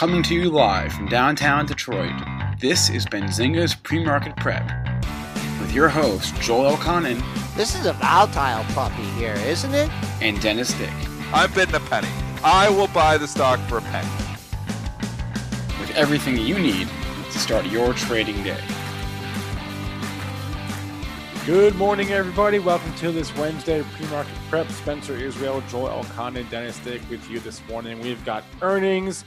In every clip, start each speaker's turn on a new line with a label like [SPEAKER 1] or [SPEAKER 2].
[SPEAKER 1] Coming to you live from downtown Detroit, this is Benzinga's Pre-Market Prep. With your host, Joel Elconin
[SPEAKER 2] This is a volatile puppy here, isn't it?
[SPEAKER 1] and Dennis Dick.
[SPEAKER 3] I'm bidding a penny. I will buy the stock for a penny.
[SPEAKER 1] With everything you need to start your trading day.
[SPEAKER 4] Good morning, everybody. Welcome to this Wednesday pre-market prep. Spencer Israel, Joel Elconin, Dennis Dick with you this morning. We've got earnings,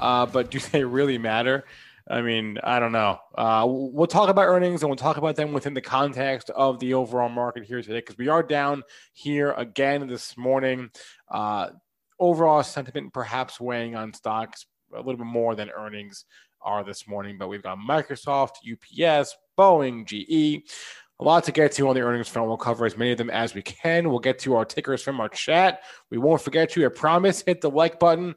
[SPEAKER 4] uh, but do they really matter? I mean, I don't know. Uh, we'll talk about earnings and we'll talk about them within the context of the overall market here today because we are down here again this morning. Uh, overall sentiment perhaps weighing on stocks a little bit more than earnings are this morning, but we've got Microsoft, UPS, Boeing, GE. A lot to get to on the earnings front. We'll cover as many of them as we can. We'll get to our tickers from our chat. We won't forget you. I promise. Hit the like button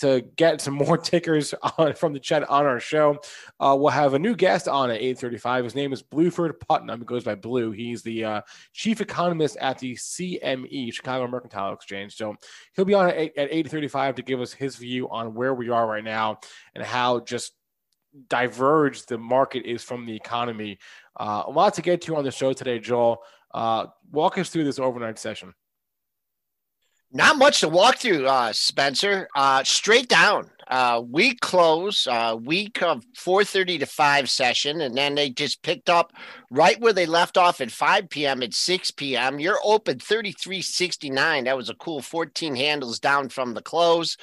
[SPEAKER 4] to get some more tickers on, from the chat on our show. Uh, we'll have a new guest on at 8:35. His name is Bluford Putnam. He goes by Blue. He's the uh, chief economist at the CME Chicago Mercantile Exchange. So he'll be on at 8, at 8:35 to give us his view on where we are right now and how just diverged the market is from the economy. Uh, a lot to get to on the show today, Joel. Uh, walk us through this overnight session.
[SPEAKER 2] Not much to walk through, uh, Spencer. Uh, straight down. Uh, we close uh, week of 4:30 to 5 session, and then they just picked up right where they left off at 5 p.m. at 6 p.m. You're open 33.69. That was a cool 14 handles down from the close.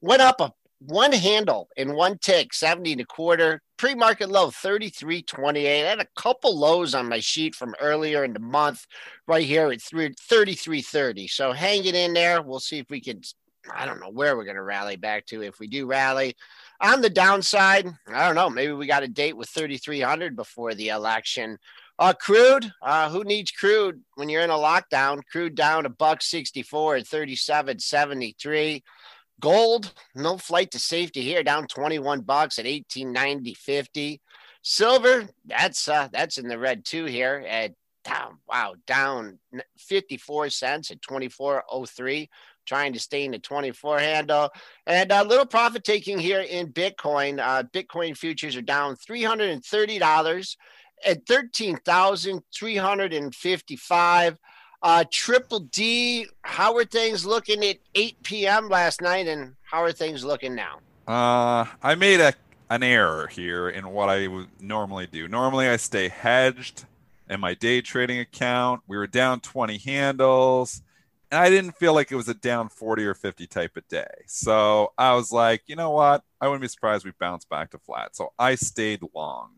[SPEAKER 2] Went up a one handle in one tick, 70 and a quarter. Pre-market low 33.28. I had a couple lows on my sheet from earlier in the month, right here at 33.30. So hang it in there. We'll see if we can. I don't know where we're going to rally back to if we do rally. On the downside, I don't know. Maybe we got a date with 3,300 before the election. Uh, crude. Uh, who needs crude when you're in a lockdown? Crude down a buck 64 at 37.73. Gold, no flight to safety here, down 21 bucks at 1890.50. Silver, that's uh that's in the red too here at down wow, down 54 cents at 2403 trying to stay in the 24 handle and a little profit taking here in bitcoin uh bitcoin futures are down $330 at 13,355 uh, Triple D, how are things looking at 8 p.m. last night, and how are things looking now?
[SPEAKER 3] Uh, I made a an error here in what I would normally do. Normally, I stay hedged in my day trading account. We were down 20 handles, and I didn't feel like it was a down 40 or 50 type of day. So I was like, you know what? I wouldn't be surprised we bounce back to flat. So I stayed long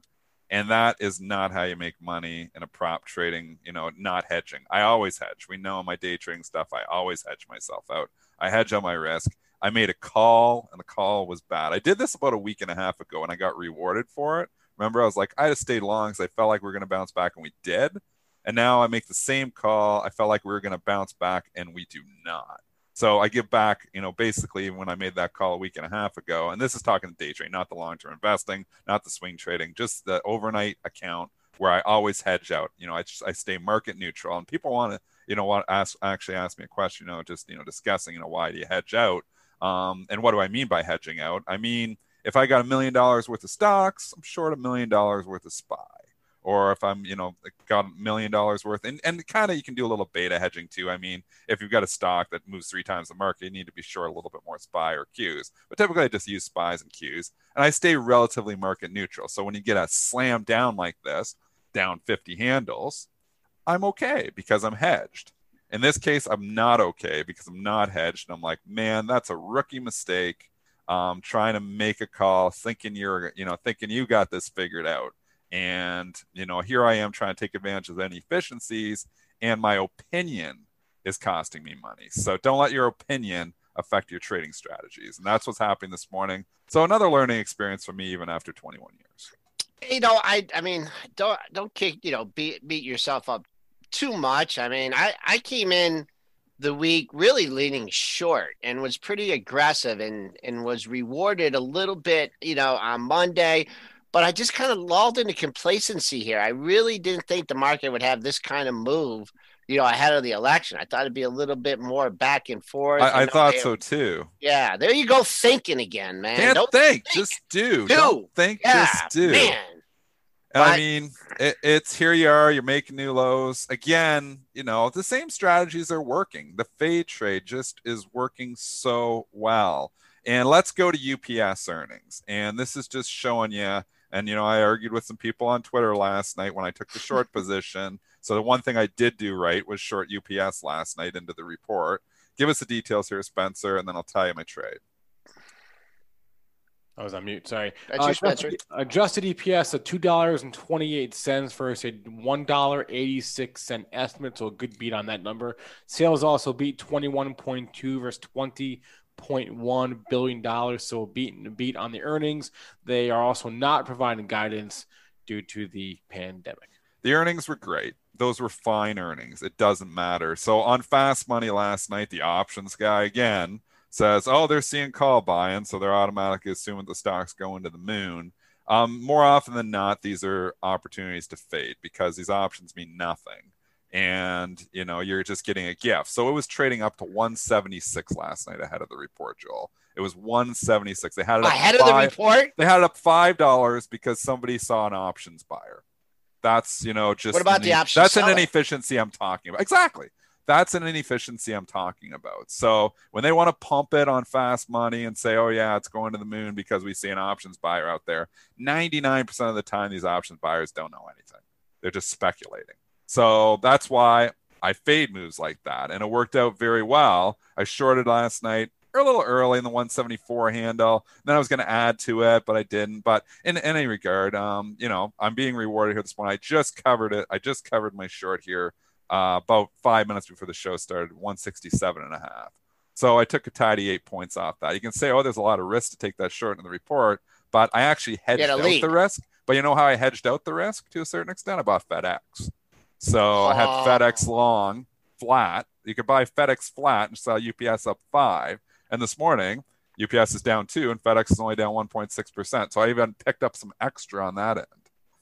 [SPEAKER 3] and that is not how you make money in a prop trading you know not hedging. I always hedge. We know in my day trading stuff. I always hedge myself out. I hedge on my risk. I made a call and the call was bad. I did this about a week and a half ago and i got rewarded for it. Remember i was like i just stayed long because i felt like we are going to bounce back and we did. And now i make the same call. I felt like we were going to bounce back and we do not so I give back, you know, basically when I made that call a week and a half ago, and this is talking day trading, not the long term investing, not the swing trading, just the overnight account where I always hedge out. You know, I just I stay market neutral, and people want to, you know, want ask actually ask me a question, you know, just you know discussing, you know, why do you hedge out? Um, and what do I mean by hedging out? I mean if I got a million dollars worth of stocks, I'm short a million dollars worth of SPY or if I'm, you know, got a million dollars worth, and, and kind of you can do a little beta hedging too. I mean, if you've got a stock that moves three times the market, you need to be short a little bit more SPY or Qs. But typically I just use SPYs and Qs, and I stay relatively market neutral. So when you get a slam down like this, down 50 handles, I'm okay because I'm hedged. In this case, I'm not okay because I'm not hedged. And I'm like, man, that's a rookie mistake. Um, trying to make a call, thinking you're, you know, thinking you got this figured out and, you know, here I am trying to take advantage of any efficiencies. And my opinion is costing me money. So don't let your opinion affect your trading strategies. And that's what's happening this morning. So another learning experience for me even after 21 years.
[SPEAKER 2] You know, I I mean, don't don't kick, you know, beat beat yourself up too much. I mean, I I came in the week really leaning short and was pretty aggressive and and was rewarded a little bit, you know, on Monday but I just kind of lulled into complacency here. I really didn't think the market would have this kind of move, you know, ahead of the election. I thought it'd be a little bit more back and forth.
[SPEAKER 3] I, I thought so too.
[SPEAKER 2] Yeah, there you go, thinking again, man.
[SPEAKER 3] Can't Don't think, think, just do. do. Don't think, yeah, just do. Man. But, I mean, it, it's here you are, you're making new lows. Again, you know, the same strategies are working. The fade trade just is working so well. And let's go to UPS earnings. And this is just showing you and you know, I argued with some people on Twitter last night when I took the short position. So the one thing I did do right was short UPS last night into the report. Give us the details here, Spencer, and then I'll tell you my trade.
[SPEAKER 4] I was on mute. Sorry.
[SPEAKER 2] Uh, Spencer.
[SPEAKER 4] Adjusted, EPS of two dollars and twenty eight cents versus a one dollar eighty six cent estimate. So a good beat on that number. Sales also beat twenty one point two versus twenty $0.1 billion. So beat, beat on the earnings. They are also not providing guidance due to the pandemic.
[SPEAKER 3] The earnings were great. Those were fine earnings. It doesn't matter. So on fast money last night, the options guy again says, oh, they're seeing call buying. So they're automatically assuming the stock's going to the moon. Um, more often than not, these are opportunities to fade because these options mean nothing and you know you're just getting a gift. So it was trading up to 176 last night ahead of the report, Joel. It was 176. They had it
[SPEAKER 2] ahead
[SPEAKER 3] of
[SPEAKER 2] the report.
[SPEAKER 3] They had it up five dollars because somebody saw an options buyer. That's you know just
[SPEAKER 2] what about
[SPEAKER 3] an,
[SPEAKER 2] the option?
[SPEAKER 3] That's
[SPEAKER 2] seller?
[SPEAKER 3] an inefficiency I'm talking about. Exactly. That's an inefficiency I'm talking about. So when they want to pump it on fast money and say, "Oh yeah, it's going to the moon because we see an options buyer out there," 99% of the time these options buyers don't know anything. They're just speculating. So that's why I fade moves like that. And it worked out very well. I shorted last night a little early in the 174 handle. Then I was going to add to it, but I didn't. But in, in any regard, um, you know, I'm being rewarded here this morning. I just covered it. I just covered my short here uh, about five minutes before the show started, 167 and a half. So I took a tidy eight points off that. You can say, oh, there's a lot of risk to take that short in the report, but I actually hedged out the risk. But you know how I hedged out the risk to a certain extent? I bought FedEx. So I had FedEx long flat. You could buy FedEx flat and sell UPS up five. And this morning, UPS is down two and FedEx is only down 1.6%. So I even picked up some extra on that end.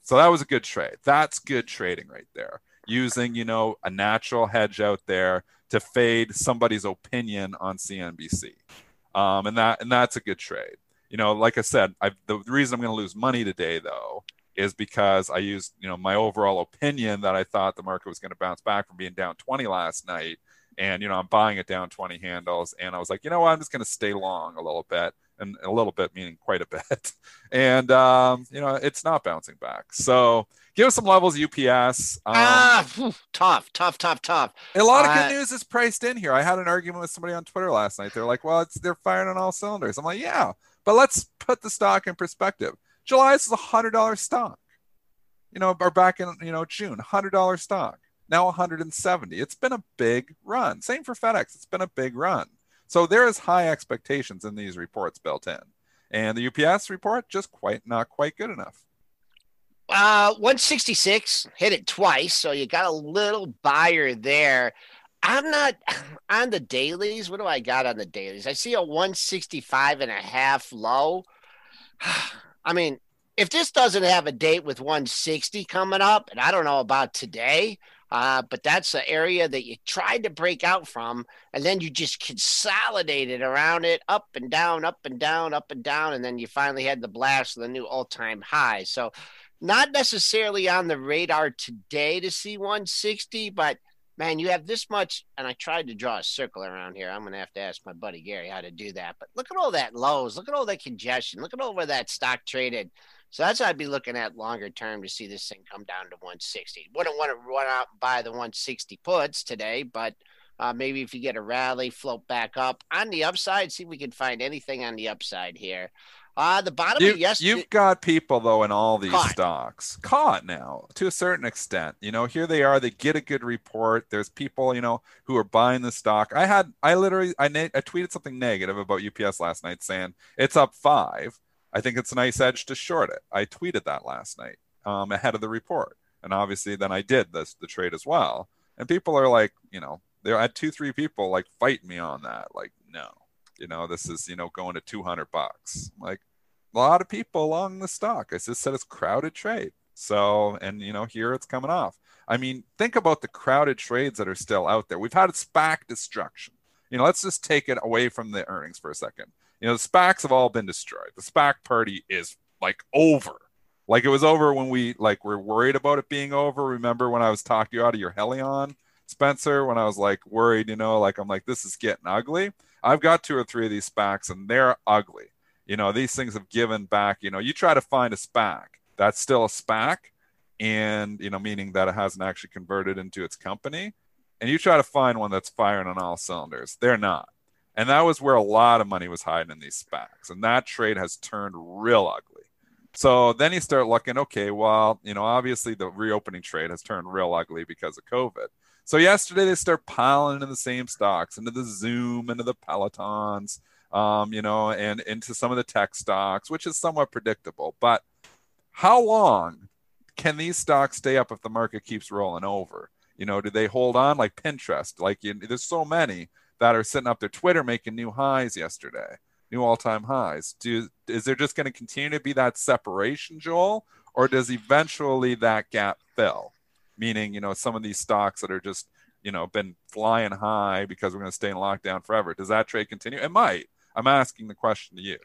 [SPEAKER 3] So that was a good trade. That's good trading right there. Using, you know, a natural hedge out there to fade somebody's opinion on CNBC. Um, and that and that's a good trade. You know, like I said, I've, the reason I'm going to lose money today though is because I used, you know, my overall opinion that I thought the market was going to bounce back from being down 20 last night. And, you know, I'm buying it down 20 handles. And I was like, you know what? I'm just going to stay long a little bit. And a little bit meaning quite a bit. And, um, you know, it's not bouncing back. So give us some levels, UPS.
[SPEAKER 2] Um, ah, whew, tough, tough, tough, tough.
[SPEAKER 3] A lot of uh, good news is priced in here. I had an argument with somebody on Twitter last night. They're like, well, it's they're firing on all cylinders. I'm like, yeah, but let's put the stock in perspective. July is a hundred dollar stock. You know, or back in you know June, hundred dollar stock. Now 170. It's been a big run. Same for FedEx. It's been a big run. So there is high expectations in these reports built in, and the UPS report just quite not quite good enough.
[SPEAKER 2] Uh, 166 hit it twice, so you got a little buyer there. I'm not on the dailies. What do I got on the dailies? I see a 165 and a half low. I mean, if this doesn't have a date with 160 coming up, and I don't know about today, uh, but that's the area that you tried to break out from, and then you just consolidated around it, up and down, up and down, up and down, and then you finally had the blast of the new all-time high. So, not necessarily on the radar today to see 160, but man, you have this much. And I tried to draw a circle around here. I'm going to have to ask my buddy Gary how to do that. But look at all that lows. Look at all that congestion. Look at all where that stock traded. So that's what I'd be looking at longer term to see this thing come down to 160. Wouldn't want to run out and buy the 160 puts today, but uh, maybe if you get a rally, float back up on the upside, see if we can find anything on the upside here. Uh, the bottom
[SPEAKER 3] You,
[SPEAKER 2] of yes,
[SPEAKER 3] you've got people though in all these
[SPEAKER 2] Caught.
[SPEAKER 3] stocks caught now to a certain extent. You know, here they are. They get a good report. There's people, you know, who are buying the stock. I had, I literally, I, ne- I tweeted something negative about UPS last night, saying it's up five. I think it's a nice edge to short it. I tweeted that last night um, ahead of the report, and obviously then I did this the trade as well. And people are like, you know, there I had two, three people like fight me on that. Like, no, you know, this is you know going to two hundred bucks. Like a lot of people along the stock. I just said it's crowded trade. So, and you know, here it's coming off. I mean, think about the crowded trades that are still out there. We've had SPAC destruction. You know, let's just take it away from the earnings for a second. You know, the SPACs have all been destroyed. The SPAC party is like over. Like it was over when we like were worried about it being over. Remember when I was talking to you out of your Hyliion, Spencer, when I was like worried, you know, like I'm like, this is getting ugly. I've got two or three of these SPACs and they're ugly. You know, these things have given back. You know, you try to find a SPAC that's still a SPAC, and you know, meaning that it hasn't actually converted into its company, and you try to find one that's firing on all cylinders. They're not. And that was where a lot of money was hiding in these SPACs. And that trade has turned real ugly. So then you start looking, okay, well, you know, obviously the reopening trade has turned real ugly because of COVID. So yesterday they start piling into the same stocks, into the Zoom, into the Pelotons, um, you know, and into some of the tech stocks, which is somewhat predictable. But how long can these stocks stay up if the market keeps rolling over? You know, do they hold on like Pinterest? Like you, there's so many that are sitting up their Twitter making new highs yesterday, new all-time highs. Do is there just going to continue to be that separation, Joel, or does eventually that gap fill? Meaning, you know, some of these stocks that are just you know been flying high because we're going to stay in lockdown forever. Does that trade continue? It might. I'm asking the question to you.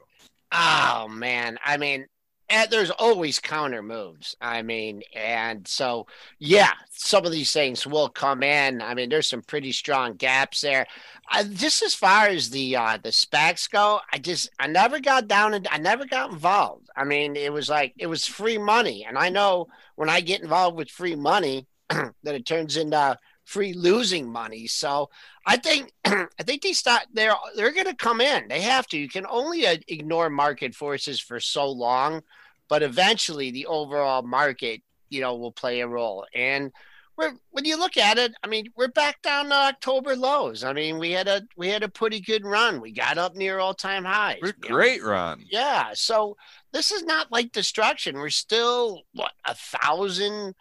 [SPEAKER 2] Oh man, I mean, and there's always counter moves. I mean, and so yeah, some of these things will come in. I mean, there's some pretty strong gaps there. I, just as far as the uh, the SPACs go, I just I never got down and I never got involved. I mean, it was like it was free money, and I know when I get involved with free money, that it turns into free losing money. So I think I think they start they're they're going to come in. They have to. You can only uh, ignore market forces for so long, but eventually the overall market, you know, will play a role. And we're, when you look at it, I mean, we're back down to October lows. I mean, we had a we had a pretty good run. We got up near all time highs. You know.
[SPEAKER 3] great run.
[SPEAKER 2] Yeah. So this is not like destruction. We're still what a thousand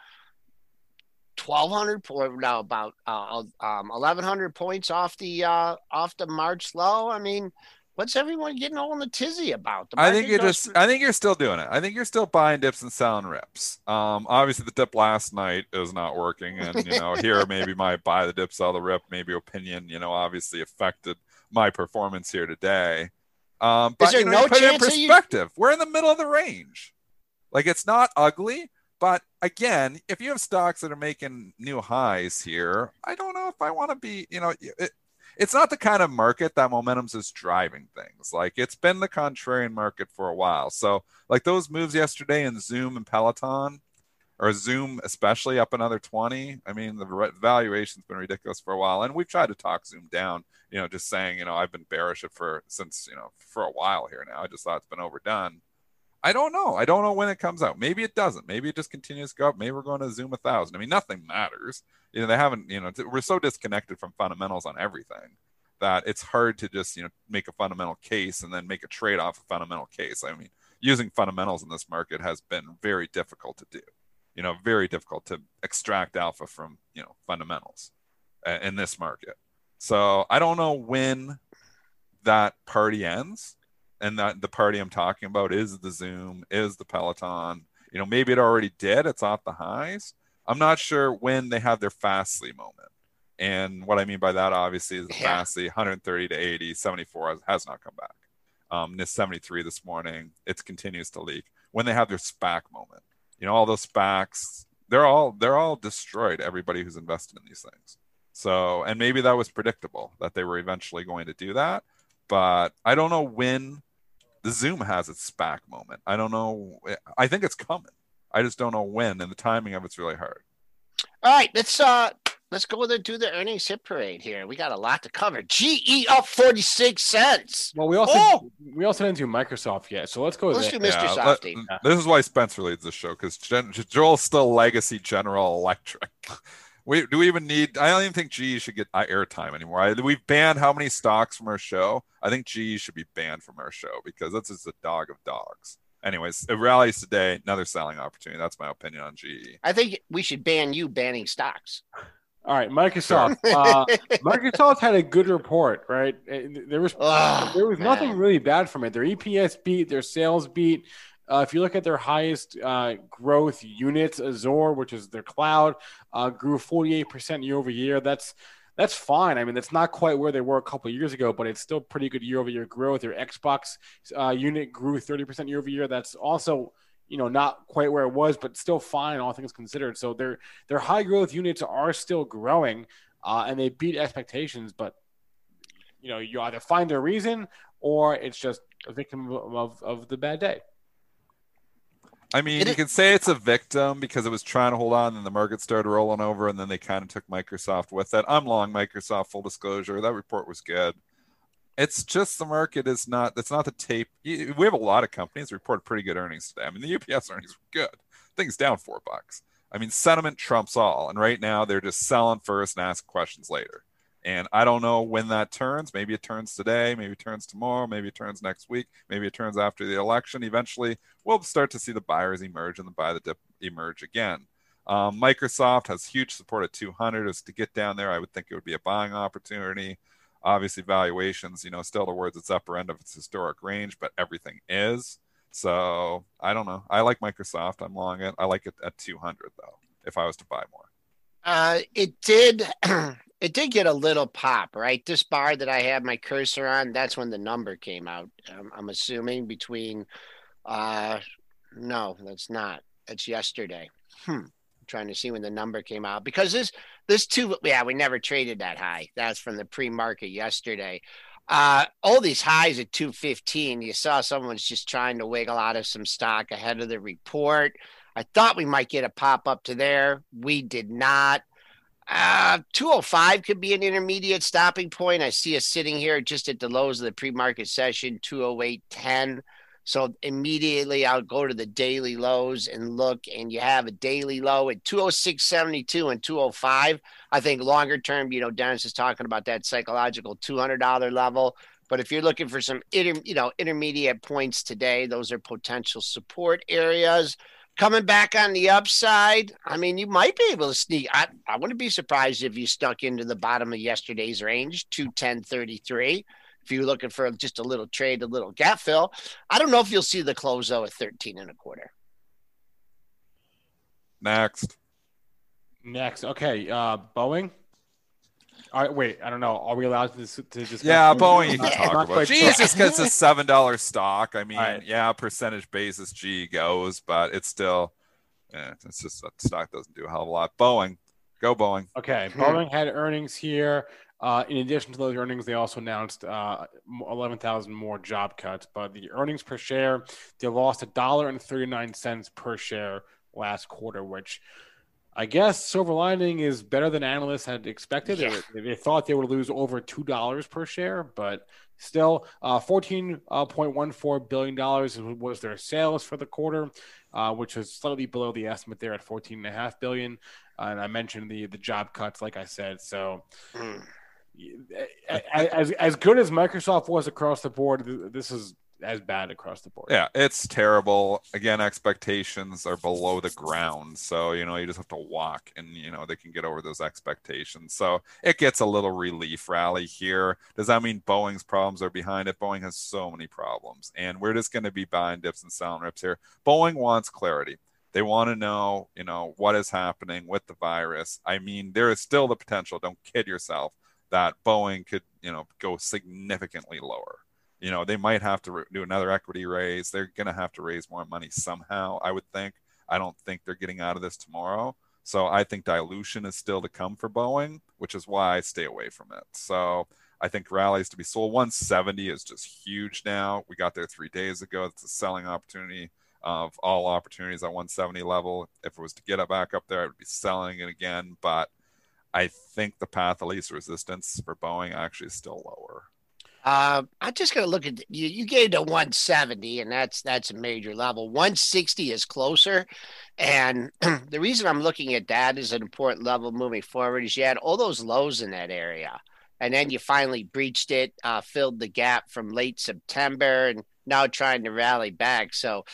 [SPEAKER 2] 1200 point now about uh, um 1100 points off the uh off the march low i mean what's everyone getting all in the tizzy about the
[SPEAKER 3] I think you're just. I think you're still doing it. I think you're still buying dips and selling rips. Um, obviously the dip last night is not working, and you know here maybe my buy the dip, sell the rip, maybe opinion, you know, obviously affected my performance here today. Um, but
[SPEAKER 2] there
[SPEAKER 3] you know,
[SPEAKER 2] no
[SPEAKER 3] you put it in
[SPEAKER 2] that you-
[SPEAKER 3] perspective. We're in the middle of the range. Like it's not ugly, but again, if you have stocks that are making new highs here, I don't know if I want to be. You know, it, it's not the kind of market that momentum's is driving things. Like it's been the contrarian market for a while. So like those moves yesterday in Zoom and Peloton, or Zoom especially up another 20. I mean, the valuation's been ridiculous for a while, and we've tried to talk Zoom down. You know, just saying, you know, I've been bearish it for since you know for a while here now. I just thought it's been overdone. I don't know. I don't know when it comes out. Maybe it doesn't. Maybe it just continues to go up. Maybe we're going to zoom a thousand. I mean, nothing matters. You know, they haven't. You know, we're so disconnected from fundamentals on everything that it's hard to just you know make a fundamental case and then make a trade off a fundamental case. I mean, using fundamentals in this market has been very difficult to do. You know, very difficult to extract alpha from you know fundamentals uh, in this market. So I don't know when that party ends and that the party I'm talking about is the Zoom, is the Peloton. You know, maybe it already did. It's off the highs. I'm not sure when they have their Fastly moment. And what I mean by that, obviously, is the
[SPEAKER 2] Yeah.
[SPEAKER 3] Fastly 130 to 80, 74 has, has not come back. Um, this 73 this morning, it continues to leak. When they have their SPAC moment, you know, all those SPACs, they're all they're all destroyed. Everybody who's invested in these things. So, and maybe that was predictable that they were eventually going to do that. But I don't know when the Zoom has its SPAC moment. I don't know. I think it's coming. I just don't know when, and the timing of it's really hard.
[SPEAKER 2] all right let's uh let's go and do the earnings hit parade here. We got a lot to cover. GE up 46 cents.
[SPEAKER 4] Well, we also
[SPEAKER 2] Oh!
[SPEAKER 4] we also didn't do Microsoft yet, so let's go
[SPEAKER 2] Let's
[SPEAKER 4] that.
[SPEAKER 2] do Mr.
[SPEAKER 3] Yeah,
[SPEAKER 2] Softy.
[SPEAKER 3] let- This is why Spencer leads the show because Joel's still legacy General Electric. We do we even need? I don't even think GE should get uh, airtime anymore. I, we've banned how many stocks from our show. I think GE should be banned from our show because that's just a dog of dogs. Anyways, it rallies today. Another selling opportunity. That's my opinion on. GE.
[SPEAKER 2] I think we should ban you banning stocks.
[SPEAKER 4] All right, Microsoft. Uh, Microsoft had a good report, right? There was
[SPEAKER 2] Ugh,
[SPEAKER 4] there was nothing really bad from it. Their EPS beat, their sales beat. Uh, if you look at their highest uh, growth units, Azure, which is their cloud, uh, grew 48% year over year. That's that's fine. I mean, that's not quite where they were a couple years ago, but it's still pretty good year over year growth. Their Xbox uh, unit grew 30% year over year. That's also you know not quite where it was, but still fine, all things considered. So their their high growth units are still growing, uh, and they beat expectations. But you know, you either find a reason or it's just a victim of, of the bad day.
[SPEAKER 3] I mean,
[SPEAKER 2] It
[SPEAKER 3] you
[SPEAKER 2] is-
[SPEAKER 3] can say it's a victim because it was trying to hold on, and the market started rolling over, and then they kind of took Microsoft with it. I'm long Microsoft. Full disclosure, that report was good. It's just the market is not. It's not the tape. We have a lot of companies report pretty good earnings today. I mean, the UPS earnings were good. Things down four bucks. I mean, sentiment trumps all, and right now they're just selling first and asking questions later. And I don't know when that turns. Maybe it turns today. Maybe it turns tomorrow. Maybe it turns next week. Maybe it turns after the election. Eventually, we'll start to see the buyers emerge and the buy the dip emerge again. Um, Microsoft has huge support at 200. Is to get down there, I would think it would be a buying opportunity. Obviously, valuations, you know, still towards its upper end of its historic range, but everything is. So I don't know. I like Microsoft. I'm long it. I like it at 200 though. If I was to buy more.
[SPEAKER 2] Uh, it did. it did get a little pop, right? This bar that I had my cursor on, that's when the number came out. Um, I'm assuming between. Uh, no, that's not. It's yesterday. Hmm. I'm trying to see when the number came out because this this two. Yeah, we never traded that high. That's from the pre-market yesterday. Uh, all these highs at 215. You saw someone's just trying to wiggle out of some stock ahead of the report. I thought we might get a pop up to there. We did not. Uh, 205 could be an intermediate stopping point. I see us sitting here just at the lows of the pre market session, 208.10. So immediately I'll go to the daily lows and look, and you have a daily low at 206.72 and 205. I think longer term, you know, Dennis is talking about that psychological $200 level. But if you're looking for some inter, you know intermediate points today, those are potential support areas coming back on the upside, I mean, you might be able to sneak. I, I wouldn't be surprised if you stuck into the bottom of yesterday's range, 210.33. If you're looking for just a little trade, a little gap fill, I don't know if you'll see the close though at 13 and a quarter.
[SPEAKER 3] Next.
[SPEAKER 4] Next, okay, uh, Boeing. All right, wait, I don't know. Are we allowed to, dis- to discuss?
[SPEAKER 3] Yeah, Boeing you can
[SPEAKER 4] Not-
[SPEAKER 3] talk about.
[SPEAKER 4] quite
[SPEAKER 3] G just because it's a seven dollar stock. I mean,
[SPEAKER 4] Right.
[SPEAKER 3] yeah, percentage basis G goes, but it's still, yeah, it's just that stock doesn't do a hell of a lot. Boeing, go Boeing.
[SPEAKER 4] Okay, Boeing had earnings here. Uh, in addition to those earnings, they also announced uh, 11,000 more job cuts. But the earnings per share, they lost a dollar and 39 cents per share last quarter, which I guess silver lining is better than analysts had expected. They-
[SPEAKER 2] Yeah.
[SPEAKER 4] They, thought they would lose over two dollars per share, but still, uh, 14.14 billion dollars was their sales for the quarter, uh, which was slightly below the estimate there at 14 and a half billion. Uh, and I mentioned the the job cuts, like I said. So,
[SPEAKER 2] Mm.
[SPEAKER 4] as as good as Microsoft was across the board, this is as bad across the board.
[SPEAKER 3] Yeah, it's terrible. Again, expectations are below the ground. So, you know, you just have to walk and, you know, they can get over those expectations. So it gets a little relief rally here. Does that mean Boeing's problems are behind it? Boeing has so many problems. And we're just going to be buying dips and selling rips here. Boeing wants clarity. They want to know, you know, what is happening with the virus. I mean, there is still the potential, don't kid yourself, that Boeing could, you know, go significantly lower you know they might have to do another equity raise. They're going to have to raise more money somehow i would think. I don't think they're getting out of this tomorrow. So i think dilution is still to come for boeing which is why i stay away from it. So i think rallies to be sold. 170 is just huge now. We got there three days ago. It's a selling opportunity of all opportunities at 170 level. If it was to get it back up there i would be selling it again. But I think the path of least resistance for Boeing actually is still lower.
[SPEAKER 2] Uh, I'm just gonna look at you. You gave to 170, and that's that's a major level. 160 is closer, and the reason I'm looking at that as an important level moving forward is you had all those lows in that area, and then you finally breached it, uh, filled the gap from late September, and now trying to rally back. So,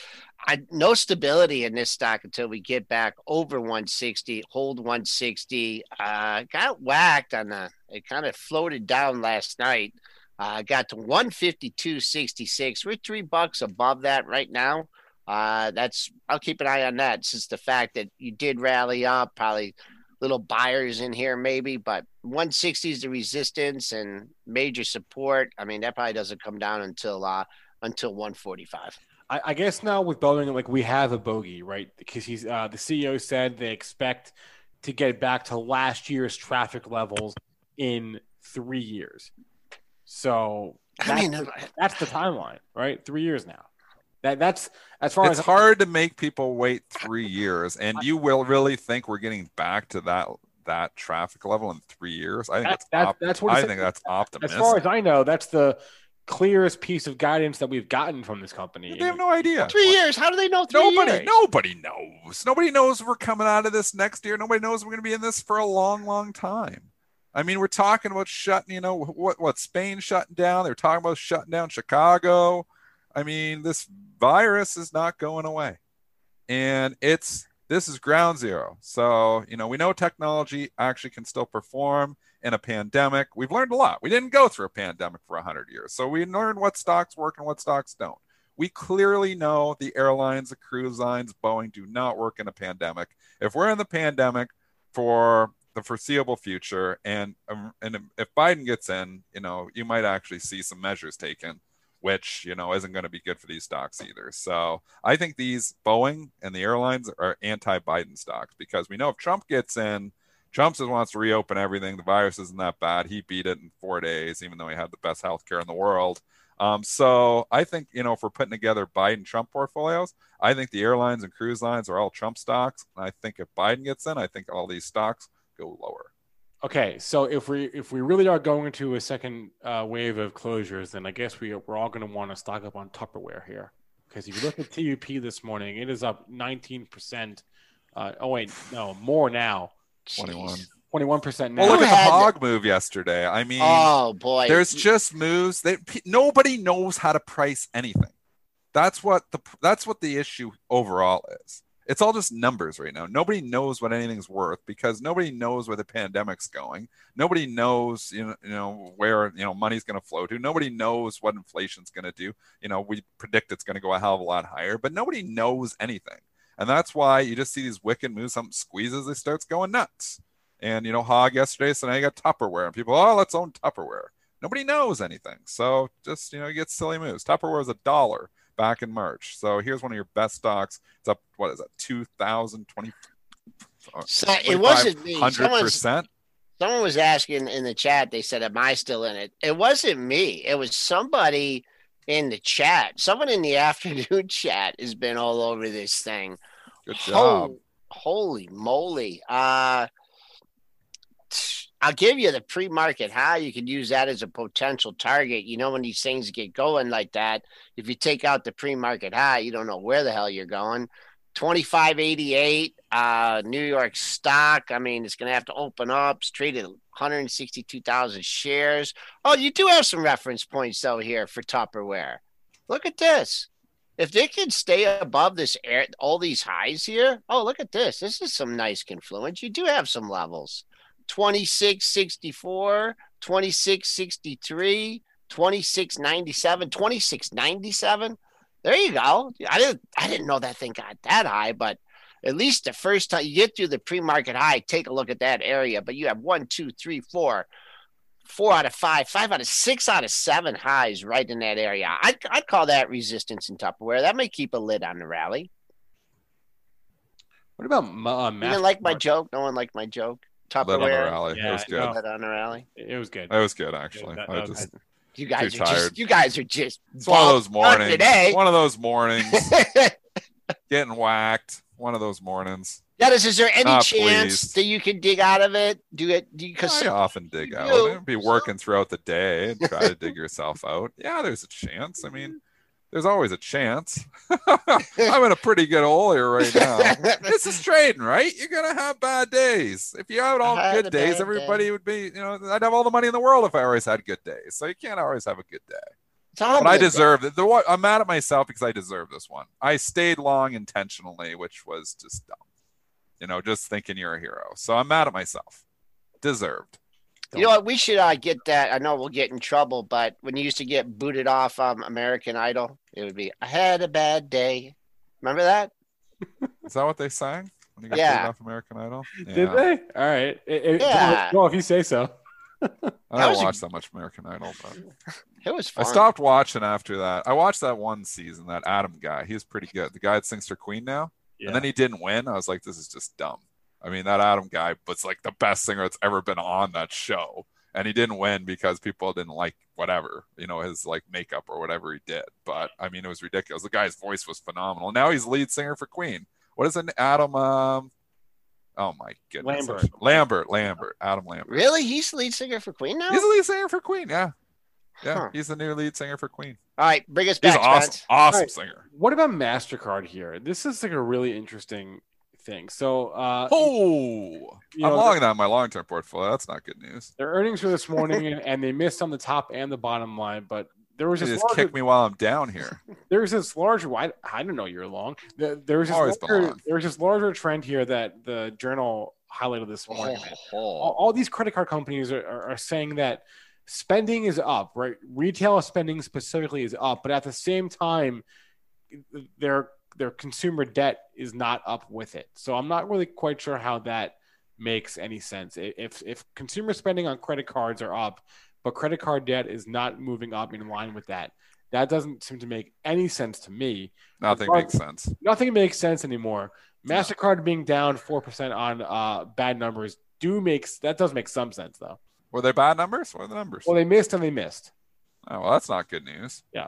[SPEAKER 2] I no stability in this stock until we get back over 160, hold 160. Uh, got whacked on the. It kind of floated down last night. Uh, got to 152.66. We're three bucks above that right now. Uh, that's I'll keep an eye on that since the fact that you did rally up, probably little buyers in here maybe, but 160 is the resistance and major support. I mean, that probably doesn't come down until uh until 145.
[SPEAKER 4] I, I guess now with Boeing, like we have a bogey, right? Because he's uh, the CEO said they expect to get back to last year's traffic levels in three years. So
[SPEAKER 2] I mean,
[SPEAKER 4] that's the timeline, right? Three years now. That that's as far
[SPEAKER 3] it's
[SPEAKER 4] as
[SPEAKER 3] hard to make people wait three years, and you will really think we're getting back to that that traffic level in three years. I think
[SPEAKER 4] That's-
[SPEAKER 3] that's,
[SPEAKER 4] that's-
[SPEAKER 3] op-
[SPEAKER 4] that's what
[SPEAKER 3] I think that's optimistic.
[SPEAKER 4] As far as I know, that's the clearest piece of guidance that we've gotten from this company.
[SPEAKER 3] they have no idea.
[SPEAKER 2] three years. How do they know three
[SPEAKER 3] Nobody,
[SPEAKER 2] years?
[SPEAKER 3] nobody knows. Nobody knows we're coming out of this next year. Nobody knows we're going to be in this for a long, long time. I mean, we're talking about shutting, you know, what what Spain shutting down. They're talking about shutting down Chicago. I mean, this virus is not going away, and it's this is ground zero. So you know, we know technology actually can still perform in a pandemic. We've learned a lot. We didn't go through a pandemic for hundred years, so we learned what stocks work and what stocks don't we clearly know the airlines, the cruise lines, Boeing do not work in a pandemic. If we're in the pandemic for the foreseeable future, and um, and if Biden gets in, you know, you might actually see some measures taken, which you know isn't going to be good for these stocks either. So I think these Boeing and the airlines are anti-Biden stocks because we know if Trump gets in. Trump just wants to reopen everything. The virus isn't that bad. He beat it in four days, even though he had the best healthcare in the world. Um, so I think you know if we're putting together Biden Trump portfolios, I think the airlines and cruise lines are all Trump stocks. And I think if Biden gets in, I think all these stocks go lower.
[SPEAKER 4] Okay, so if we if we really are going into a second uh, wave of closures, then I guess we we're all going to want to stock up on Tupperware here because if you look at TUP this morning, it is up 19 percent. Uh, oh wait, no, more now, 21. 21% now.
[SPEAKER 3] Well, look at the
[SPEAKER 2] had-
[SPEAKER 3] hog move yesterday. I mean,
[SPEAKER 2] Oh boy,
[SPEAKER 3] there's just moves that pe- nobody knows how to price anything. That's what the that's what the issue overall is. It's all just numbers right now. Nobody knows what anything's worth because nobody knows where the pandemic's going. Nobody knows, you know, you know where you know money's going to flow to. Nobody knows what inflation's going to do. You know, we predict it's going to go a hell of a lot higher, but nobody knows anything. And that's why you just see these wicked moves. Something squeezes, it starts going nuts. And you know, Hog yesterday, so now you got Tupperware, and people, oh, let's own Tupperware. Nobody knows anything, so just you know, you get silly moves. Tupperware is a dollar back in March, so here's one of your best stocks. It's up, what is thousand twenty?
[SPEAKER 2] So it wasn't me.
[SPEAKER 3] 100%.
[SPEAKER 2] Someone was asking in the chat. They said, "Am I still in it?" It wasn't me. It was somebody in the chat. Someone in the afternoon chat has been all over this thing.
[SPEAKER 3] Good job.
[SPEAKER 2] Ho- holy moly! Uh, I'll give you the pre-market high. You can use that as a potential target. You know, when these things get going like that, if you take out the pre-market high, you don't know where the hell you're going. 2588 uh new york stock i mean it's gonna have to open up. It's traded 162000 shares. Oh you do have some reference points though here for tupperware. Look at this. If they can stay above this air all these highs here oh look at this. This is some nice confluence. You do have some levels 2664 2663 2697 2697 there you go. I didn't I didn't know that thing got that high, but at least the first time you get through the pre-market high, take a look at that area. But you have one, two, three, four, four out of five, five out of six out of seven highs right in that area. I'd, I'd call that resistance in Tupperware. That may keep a lid on the rally.
[SPEAKER 4] What about uh,
[SPEAKER 2] You didn't like my joke? No one liked my joke.
[SPEAKER 3] Lit on the rally.
[SPEAKER 4] Yeah,
[SPEAKER 3] it was good.
[SPEAKER 4] no.
[SPEAKER 2] Lid on the rally.
[SPEAKER 4] It was good.
[SPEAKER 3] It was good, actually.
[SPEAKER 4] that-
[SPEAKER 3] I
[SPEAKER 4] that was
[SPEAKER 3] just,
[SPEAKER 2] You guys are
[SPEAKER 3] tired.
[SPEAKER 2] just you guys are just
[SPEAKER 3] it's one of those mornings.
[SPEAKER 2] today.
[SPEAKER 3] One of those mornings. getting whacked. One of those mornings.
[SPEAKER 2] Dennis, is there any
[SPEAKER 3] Ah,
[SPEAKER 2] chance
[SPEAKER 3] please.
[SPEAKER 2] that you can dig out of it? Do it because
[SPEAKER 3] I often dig out.
[SPEAKER 2] do.
[SPEAKER 3] It'd be working throughout the day and try to dig yourself out. Yeah, there's a chance. I mean, there's always a chance. I'm in a pretty good hole here right now. this is trading, right? You're gonna have bad days. If you had all
[SPEAKER 2] I
[SPEAKER 3] good days, everybody
[SPEAKER 2] day.
[SPEAKER 3] would be, you know, I'd have all the money in the world if I always had good days. So you can't always have a good day. But I deserve it. I'm mad at myself because I deserve this one. I stayed long intentionally, which was just dumb. You know, just thinking you're a hero. So I'm mad at myself. Deserved.
[SPEAKER 2] You know what? We should uh, get that. I know we'll get in trouble, but when you used to get booted off um, American Idol, it would be "I had a bad day." Remember that?
[SPEAKER 3] Is that what they sang when you got
[SPEAKER 2] Yeah.
[SPEAKER 3] off American Idol?
[SPEAKER 4] Did they? All right. It- it-
[SPEAKER 2] Yeah.
[SPEAKER 4] Well, if you say so.
[SPEAKER 3] I don't
[SPEAKER 2] was a-
[SPEAKER 3] watch that much American Idol, but
[SPEAKER 2] It was
[SPEAKER 3] I stopped watching after that. I watched that one season, that Adam guy. He was pretty good. The guy that sings for Queen now.
[SPEAKER 4] Yeah.
[SPEAKER 3] And then he didn't win. I was like, this is just dumb. I mean, that Adam guy was like the best singer that's ever been on that show. And he didn't win because people didn't like whatever, you know, his like makeup or whatever he did. But I mean, it was ridiculous. The guy's voice was phenomenal. Now he's lead singer for Queen. What is an Adam, um, oh my goodness.
[SPEAKER 4] Lambert.
[SPEAKER 3] Lambert, Lambert, Adam Lambert.
[SPEAKER 2] Really? He's the lead singer for Queen now.
[SPEAKER 3] He's the lead singer for Queen. Yeah. Yeah.
[SPEAKER 2] Huh.
[SPEAKER 3] He's the new lead singer for Queen.
[SPEAKER 2] All right, bring us back.
[SPEAKER 3] He's
[SPEAKER 2] back,
[SPEAKER 3] an awesome,
[SPEAKER 2] Spence.
[SPEAKER 3] awesome
[SPEAKER 4] All right.
[SPEAKER 3] singer.
[SPEAKER 4] What about MasterCard here? This is like a really interesting thing. So, uh,
[SPEAKER 3] Oh,
[SPEAKER 4] you
[SPEAKER 3] I'm
[SPEAKER 4] know,
[SPEAKER 3] long that in my long term portfolio. That's not good news.
[SPEAKER 4] their earnings were this morning and, they missed on the top and the bottom line, but there was
[SPEAKER 3] You
[SPEAKER 4] this
[SPEAKER 3] just
[SPEAKER 4] larger,
[SPEAKER 3] kick me while I'm down here.
[SPEAKER 4] there's this larger I, I don't know you're long. There- There's this larger,
[SPEAKER 3] long.
[SPEAKER 4] there's this larger trend here that the journal highlighted this morning.
[SPEAKER 2] Oh,
[SPEAKER 4] all, all these credit card companies are, are, are saying that spending is up, right? Retail spending specifically is up, but at the same time, their their consumer debt is not up with it. So I'm not really quite sure how that makes any sense. If if consumer spending on credit cards are up, but credit card debt is not moving up in line with that, that doesn't seem to make any sense to me.
[SPEAKER 3] Nothing makes sense.
[SPEAKER 4] Nothing makes sense anymore. Mastercard being down four percent on uh, bad numbers do makes that does make some sense though.
[SPEAKER 3] Were they bad numbers? What are the numbers?
[SPEAKER 4] Well, they missed and they missed.
[SPEAKER 3] oh, well, that's not good news.
[SPEAKER 4] Yeah.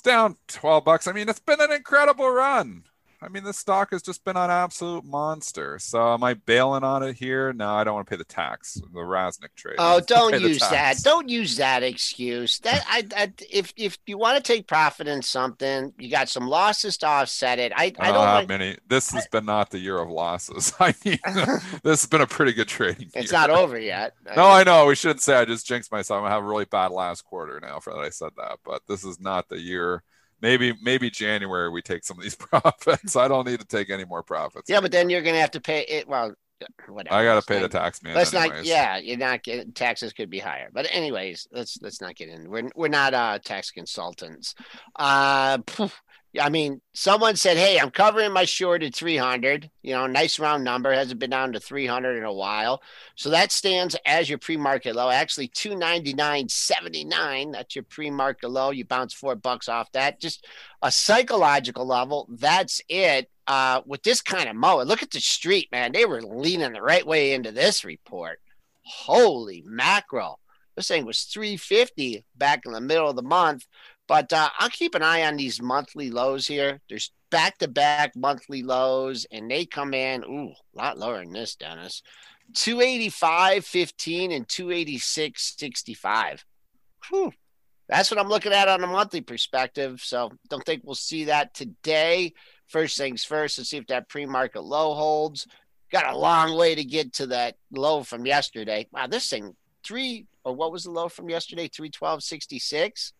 [SPEAKER 3] Down 12 bucks. I mean, it's been an incredible run. I mean, the stock has just been an absolute monster. So am I bailing on it here? No, I don't want to pay the tax. The Rasnick trade.
[SPEAKER 2] Oh, don't use that. Don't use that excuse. That I, I if if you want to take profit in something, you got some losses to offset it. I,
[SPEAKER 3] I
[SPEAKER 2] I
[SPEAKER 3] don't, have
[SPEAKER 2] want-
[SPEAKER 3] many. This has been not the year of losses. I mean, this has been a pretty good trading
[SPEAKER 2] It's
[SPEAKER 3] year.
[SPEAKER 2] not over yet.
[SPEAKER 3] No, I know. We shouldn't say I just jinxed myself. I have a really bad last quarter now for that I said that. But this is not the year. Maybe maybe January we take some of these profits. I don't need to take any more profits.
[SPEAKER 2] Yeah, but then you're gonna have to pay it. Well, whatever.
[SPEAKER 3] I got to
[SPEAKER 2] Let's
[SPEAKER 3] pay the tax man.
[SPEAKER 2] Let's
[SPEAKER 3] anyways.
[SPEAKER 2] not. Yeah, you're not getting taxes could be higher. But anyways, let's let's not get in. We're we're not uh tax consultants. Uh. I mean, someone said, "Hey, I'm covering my short at 300." You know, nice round number. Hasn't been down to 300 in a while, so that stands as your pre-market low. Actually, 299.79. That's your pre-market low. You bounce four bucks off that. Just a psychological level. That's it. Uh, with this kind of mow, look at the street, man. They were leaning the right way into this report. Holy mackerel. This thing was 350 back in the middle of the month. But uh, I'll keep an eye on these monthly lows here. There's back to back monthly lows, and they come in, ooh, a lot lower than this, Dennis. 285.15 and 286.65. Whew. That's what I'm looking at on a monthly perspective. So don't think we'll see that today. First things first, let's see if that pre market low holds. Got a long way to get to that low from yesterday. Wow, this thing three or what was the low from yesterday? Three twelve sixty six.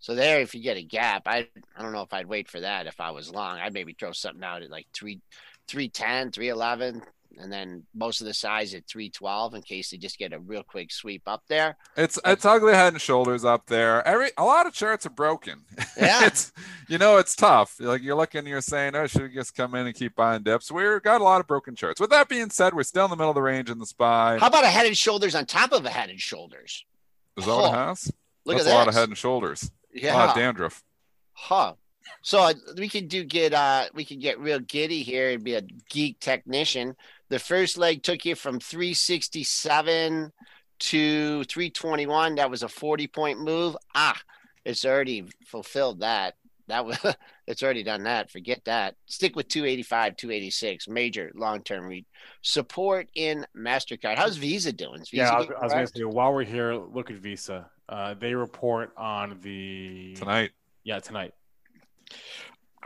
[SPEAKER 2] So there, if you get a gap, I I don't know if I'd wait for that if I was long. I'd maybe throw something out at like three three ten, three eleven, and then most of the size at three twelve in case they just get a real quick sweep up there.
[SPEAKER 3] It's it's ugly head and shoulders up there. Every a lot of charts are broken.
[SPEAKER 2] Yeah.
[SPEAKER 3] it's you know it's tough. Like you're looking, you're saying, "Oh, should we just come in and keep buying dips?" We've got a lot of broken charts. With that being said, we're still in the middle of the range in the spy.
[SPEAKER 2] How about a head and shoulders on top of a head and shoulders?
[SPEAKER 3] Is that what it
[SPEAKER 2] Oh,
[SPEAKER 3] has?
[SPEAKER 2] Look
[SPEAKER 3] That's
[SPEAKER 2] at that.
[SPEAKER 3] a lot of head and shoulders.
[SPEAKER 2] Yeah.
[SPEAKER 3] dandruff.
[SPEAKER 2] Huh. So uh, we could do get uh we could get real giddy here and be a geek technician. The first leg took you from 367 to 321. That was a 40 point move. Ah, it's already fulfilled that. That was it's already done that. Forget that. Stick with 285, 286, major long term read. Support in MasterCard. How's Visa doing? Visa
[SPEAKER 4] yeah, I was, I was gonna say while we're here, look at Visa. Uh, they report on the
[SPEAKER 3] Tonight,
[SPEAKER 4] Yeah, tonight.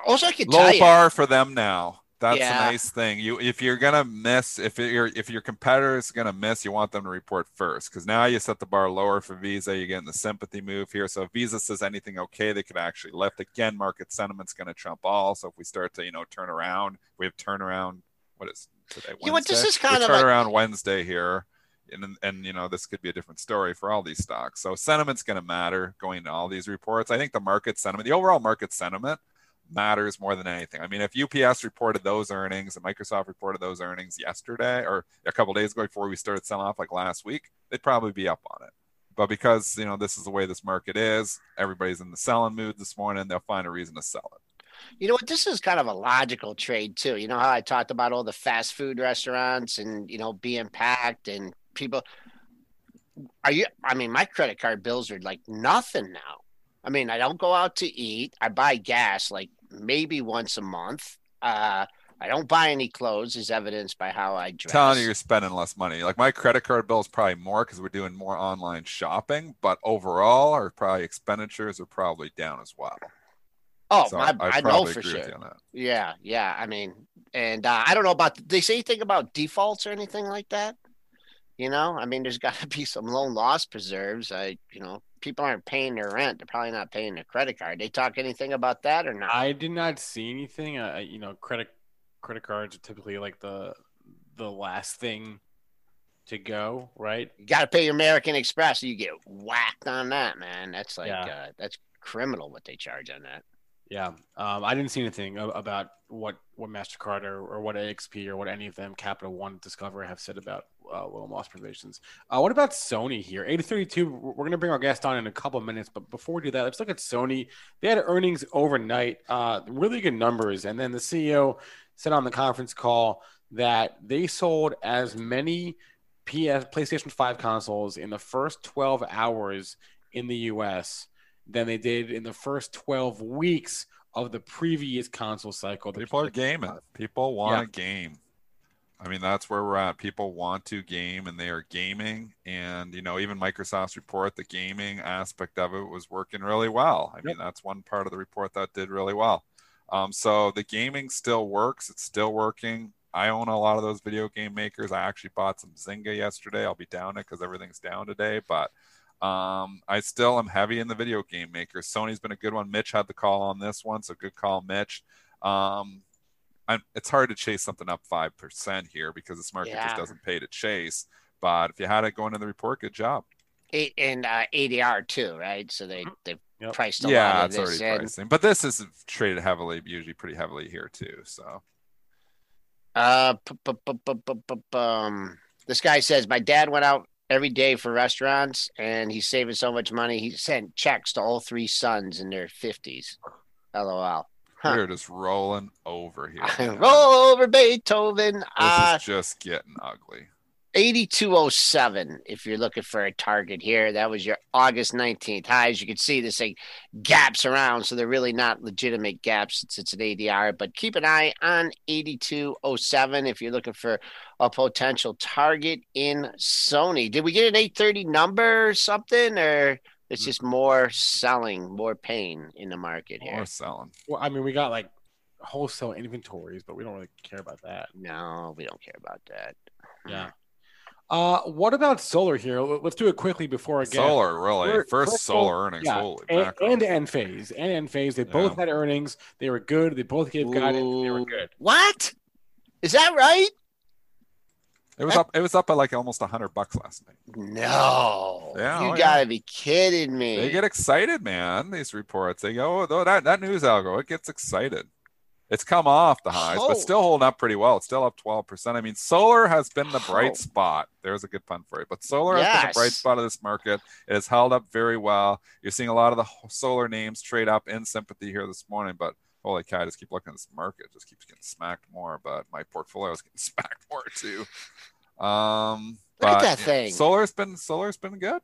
[SPEAKER 2] Also, I can
[SPEAKER 3] low
[SPEAKER 2] tell you,
[SPEAKER 3] bar for them now. That's
[SPEAKER 2] Yeah.
[SPEAKER 3] a nice thing. You if you're gonna miss, if your if your competitor is gonna miss, you want them to report first because now you set the bar lower for Visa. You're getting the sympathy move here. So if Visa says anything okay, they could actually lift again. Market sentiment's gonna trump all. So if we start to you know turn around, we have turnaround. What is today?
[SPEAKER 2] You know this is kind
[SPEAKER 3] We
[SPEAKER 2] of
[SPEAKER 3] turn
[SPEAKER 2] like-
[SPEAKER 3] around Wednesday here. And, and you know this could be a different story for all these stocks. So sentiment's going to matter going into all these reports. I think the market sentiment, the overall market sentiment, matters more than anything. I mean, if UPS reported those earnings and Microsoft reported those earnings yesterday or a couple days ago before we started selling off like last week, they'd probably be up on it. But because you know this is the way this market is, everybody's in the selling mood this morning. They'll find a reason to sell it.
[SPEAKER 2] you know what? This is kind of a logical trade too. You know how I talked about all the fast food restaurants and you know being packed and people. Are you? I mean, my credit card bills are like nothing now. I mean, I don't go out to eat. I buy gas like maybe once a month. Uh, I don't buy any clothes, as evidenced by how I dress.
[SPEAKER 3] Telling you you're spending less money. Like my credit card bill is probably more because we're doing more online shopping, but overall, our probably expenditures are probably down as well.
[SPEAKER 2] oh,
[SPEAKER 3] so
[SPEAKER 2] my,
[SPEAKER 3] I
[SPEAKER 2] I know for sure.
[SPEAKER 3] with you on that.
[SPEAKER 2] Yeah, yeah. I mean, and uh, I don't know about. Did they say anything about defaults or anything like that? You know, I mean, there's got to be some loan loss preserves. I, you know, people aren't paying their rent. They're probably not paying their credit card. They talk anything about that or not?
[SPEAKER 4] I did not see anything. Uh, you know, credit credit cards are typically like the the last thing to go, right?
[SPEAKER 2] you got to pay your American Express. You get whacked on that, man. That's like
[SPEAKER 4] Yeah.
[SPEAKER 2] uh, that's criminal what they charge on that.
[SPEAKER 4] Yeah, um, I didn't see anything about what what Mastercard or, or what AXP or what any of them, Capital One, Discover, have said about uh, loan loss provisions. Uh, what about Sony here? Eight thirty two. We're going to bring our guest on in a couple of minutes, but before we do that, let's look at Sony. They had earnings overnight, uh, really good numbers, and then the CEO said on the conference call that they sold as many PS PlayStation Five consoles in the first twelve hours in the U.S. than they did in the first 12 weeks of the previous console cycle.
[SPEAKER 3] People are gaming. People want
[SPEAKER 4] Yeah.
[SPEAKER 3] a game. I mean, that's where we're at. People want to game and they are gaming. And, you know, even Microsoft's report, the gaming aspect of it was working really well. I mean, that's one part of the report that did really well. Um, so the gaming still works. It's still working. I own a lot of those video game makers. I actually bought some Zynga yesterday. I'll be down it because everything's down today. But um, I still am heavy in the video game maker. Sony's been a good one. Mitch had the call on this one, so good call, Mitch. Um, I'm, it's hard to chase something up five percent here because this market
[SPEAKER 2] Yeah.
[SPEAKER 3] just doesn't pay to chase. But if you had it going in the report, good job.
[SPEAKER 2] Eight, and uh, ADR too, right? So they they
[SPEAKER 4] Yep.
[SPEAKER 2] priced a lot
[SPEAKER 3] yeah,
[SPEAKER 2] of
[SPEAKER 3] it's
[SPEAKER 2] this
[SPEAKER 3] already
[SPEAKER 2] in.
[SPEAKER 3] pricing. But this is traded heavily, usually pretty heavily here too. So
[SPEAKER 2] Uh, um, this guy says my dad went out every day for restaurants, and he's saving so much money. He sent checks to all three sons in their fifties. LOL. Huh.
[SPEAKER 3] we're just rolling over here.
[SPEAKER 2] Roll over Beethoven.
[SPEAKER 3] This
[SPEAKER 2] Uh,
[SPEAKER 3] is just getting ugly.
[SPEAKER 2] 8207 if you're looking for a target here that was your august 19th highs you can see this like gaps around so they're really not legitimate gaps since it's an adr but keep an eye on 8207 if you're looking for a potential target in sony did we get an 830 number or something or it's mm. just more selling more pain in the market here
[SPEAKER 3] More selling.
[SPEAKER 4] Well, I mean, we got like wholesale inventories, but we don't really care about that.
[SPEAKER 2] no we don't care about that
[SPEAKER 4] Yeah. Uh, what about solar here? Let- Let's do it quickly before again.
[SPEAKER 3] Solar, really.
[SPEAKER 4] We're-
[SPEAKER 3] First
[SPEAKER 4] first
[SPEAKER 3] solar
[SPEAKER 4] solar-
[SPEAKER 3] earnings.
[SPEAKER 4] Yeah,
[SPEAKER 3] Holy
[SPEAKER 4] and,
[SPEAKER 3] mackerel.
[SPEAKER 4] and Enphase and Enphase. They both
[SPEAKER 3] Yeah.
[SPEAKER 4] had earnings. They were good. They both gave guidance. They were good.
[SPEAKER 2] what is that right
[SPEAKER 3] it was up. It was up by like almost hundred bucks last night.
[SPEAKER 2] No.
[SPEAKER 3] Yeah,
[SPEAKER 2] You
[SPEAKER 3] oh,
[SPEAKER 2] gotta be kidding me.
[SPEAKER 3] They get excited, man. These reports. They go, oh, that that news algo. It gets excited. It's come off the highs,
[SPEAKER 2] Oh.
[SPEAKER 3] but still holding up pretty well. It's still up twelve percent. I mean, solar has been the bright spot. There's a good pun for you. But solar has been the bright spot of this market. It has held up very well. You're seeing a lot of the solar names trade up in sympathy here this morning, but. Holy cow! I just keep looking at this market. It just keeps getting smacked more, but my portfolio is getting smacked more too. Um,
[SPEAKER 2] Look at
[SPEAKER 3] but,
[SPEAKER 2] that
[SPEAKER 3] yeah,
[SPEAKER 2] thing.
[SPEAKER 3] Solar's been solar's been good.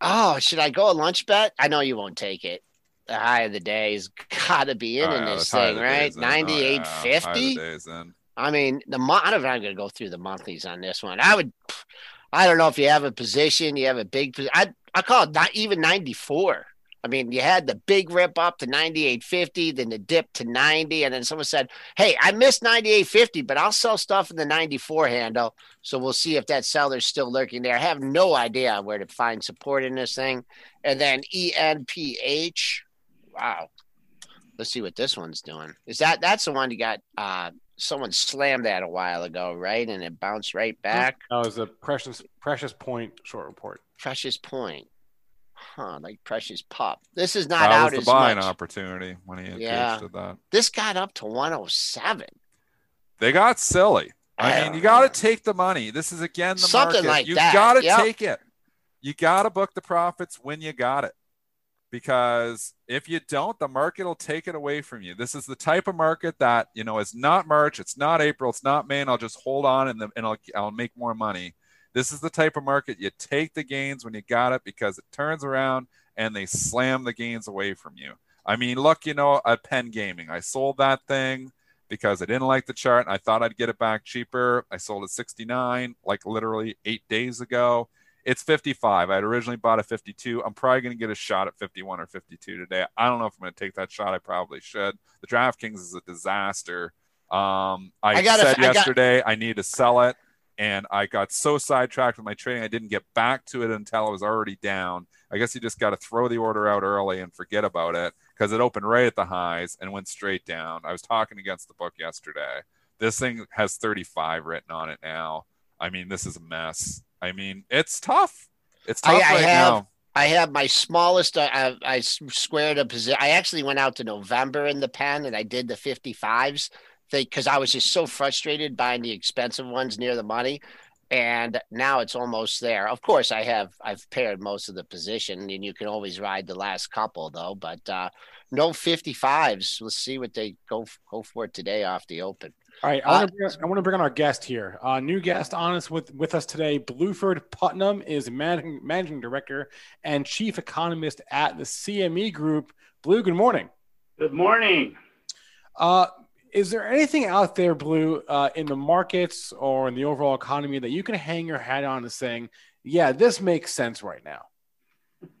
[SPEAKER 2] oh, should I go a lunch bet? I know you won't take it. The high of the day has got to be in
[SPEAKER 3] Oh,
[SPEAKER 2] in this thing, right?
[SPEAKER 3] Ninety eight fifty. Oh,
[SPEAKER 2] Ninety eight
[SPEAKER 3] high of the
[SPEAKER 2] fifty. I mean, the mo- I don't know if I'm going to go through the monthlies on this one. I would, I don't know if you have a position, you have a big. I I call it not even 94. I mean, you had the big rip up to 98.50, then the dip to 90, and then someone said, "Hey, I missed 98.50, but I'll sell stuff in the 94 handle." So we'll see if that seller's still lurking there. I have no idea where to find support in this thing. And then ENPH, wow. Let's see what this one's doing. Is that that's the one you got? Uh, someone slammed that a while ago, right? And it bounced right back.
[SPEAKER 4] That was a precious Prescience Point short report.
[SPEAKER 2] Prescience Point, huh? Like precious pup. This is not
[SPEAKER 3] That
[SPEAKER 2] out
[SPEAKER 3] was the
[SPEAKER 2] as
[SPEAKER 3] buying
[SPEAKER 2] much.
[SPEAKER 3] opportunity when he
[SPEAKER 2] Yeah.
[SPEAKER 3] engaged that.
[SPEAKER 2] This got up to 107.
[SPEAKER 3] They got silly. I
[SPEAKER 2] I
[SPEAKER 3] mean, you got to take the money. This is again the
[SPEAKER 2] Something
[SPEAKER 3] market.
[SPEAKER 2] like
[SPEAKER 3] you got to
[SPEAKER 2] Yep.
[SPEAKER 3] take it. You got to book the profits when you got it. Because if you don't, the market will take it away from you. This is the type of market that, you know, it's not March, it's not April, it's not May, and I'll just hold on and, the, and I'll, I'll make more money. This is the type of market you take the gains when you got it because it turns around and they slam the gains away from you. I mean, look, you know, at Penn Gaming, I sold that thing because I didn't like the chart I thought I'd get it back cheaper. I sold it 69 like literally eight days ago. It's 55. I had originally bought a 52. I'm probably going to get a shot at 51 or 52 today. I don't know if I'm going to take that shot. I probably should. The DraftKings is a disaster. Um, I,
[SPEAKER 2] I gotta-
[SPEAKER 3] said
[SPEAKER 2] I got-
[SPEAKER 3] yesterday I need to sell it, and I got so sidetracked with my trading I didn't get back to it until I was already down. I guess you just got to throw the order out early and forget about it because it opened right at the highs and went straight down. I was talking against the book yesterday. This thing has 35 written on it now. I mean, this is a mess. I mean, it's tough. It's tough
[SPEAKER 2] I
[SPEAKER 3] right
[SPEAKER 2] have-
[SPEAKER 3] now.
[SPEAKER 2] I have my smallest. Uh, I, I squared a position. I actually went out to November in the Penn and I did the 55s because I was just so frustrated buying the expensive ones near the money. And now it's almost there. Of course, I have I've paired most of the position, and you can always ride the last couple though. But uh, no 55s. Let's see what they go go for today off the open.
[SPEAKER 4] All right, I
[SPEAKER 2] Uh,
[SPEAKER 4] want to bring, I want to bring on our guest here. Uh, new guest on us with with us today. Bluford Putnam is managing managing director and chief economist at the CME Group. Blue, good morning.
[SPEAKER 5] Good morning.
[SPEAKER 4] Uh, is there anything out there, Blue, uh, in the markets or in the overall economy that you can hang your hat on and saying, "Yeah, this makes sense right now"?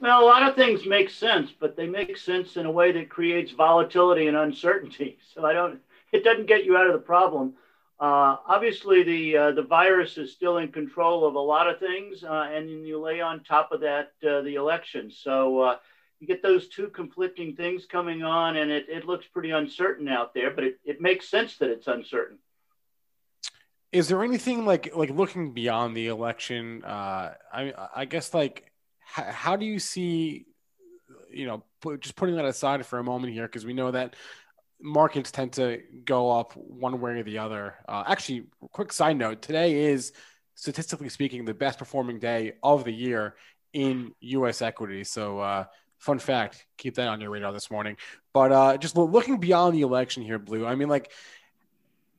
[SPEAKER 5] well, a lot of things make sense, but they make sense in a way that creates volatility and uncertainty. So I don't. It doesn't get you out of the problem. Uh, obviously, the uh, the virus is still in control of a lot of things, uh, and you lay on top of that uh, the election. So uh, you get those two conflicting things coming on, and it, it looks pretty uncertain out there. But it, it makes sense that it's uncertain.
[SPEAKER 4] Is there anything like like looking beyond the election? Uh, I I guess like how, do you see, you know, just putting that aside for a moment here because we know that markets tend to go up one way or the other. Uh, actually, quick side note: today is statistically speaking the best performing day of the year in U.S. equity. So. Uh, Fun fact, keep that on your radar this morning. But uh, just looking beyond the election here, Blue. I mean, like,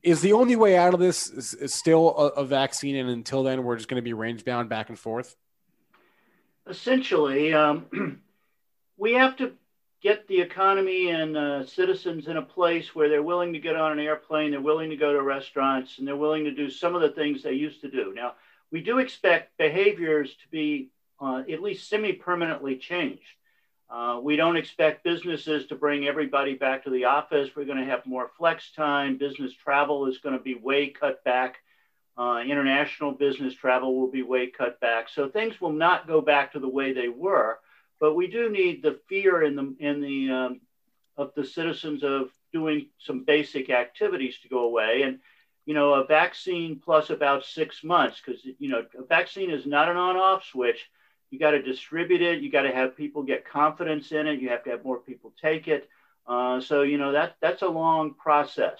[SPEAKER 4] is the only way out of this is, is still a, a vaccine, and until then, we're just going to be range bound back and forth.
[SPEAKER 5] essentially, um, we have to get the economy and uh, citizens in a place where they're willing to get on an airplane, they're willing to go to restaurants, and they're willing to do some of the things they used to do. Now, we do expect behaviors to be uh, at least semi permanently changed. Uh, we don't expect businesses to bring everybody back to the office. We're going to have more flex time. Business travel is going to be way cut back. Uh, international business travel will be way cut back. So things will not go back to the way they were. But we do need the fear in the in the um, of the citizens of doing some basic activities to go away. And you know, a vaccine plus about six months, because you know, a vaccine is not an on-off switch. You got to distribute it. You got to have people get confidence in it. You have to have more people take it. Uh, so you know that that's a long process.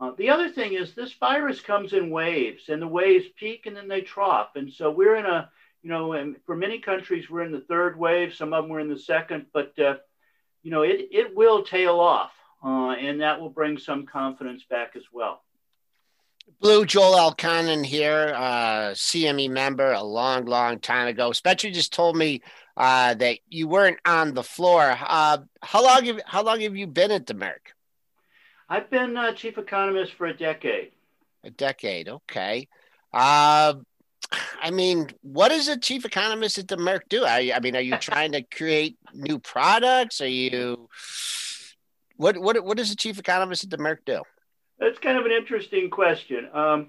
[SPEAKER 5] Uh, the other thing is this virus comes in waves, and the waves peak and then they trough. And so we're in a, you know, and for many countries we're in the third wave. Some of them were in the second, but uh, you know it it will tail off, uh, and that will bring some confidence back as well.
[SPEAKER 2] Blue Joel Elconin here, uh, CME member a long, long time ago. Spencer just told me uh, that you weren't on the floor. Uh, how long have how long have you been at the Merc?
[SPEAKER 5] I've been uh, chief economist for a decade.
[SPEAKER 2] A decade, okay. I mean, what does a chief economist at the Merc do? I, I mean, are you trying to create new products? Are you what what what does a chief economist at the Merc do?
[SPEAKER 5] That's kind of an interesting question. Um,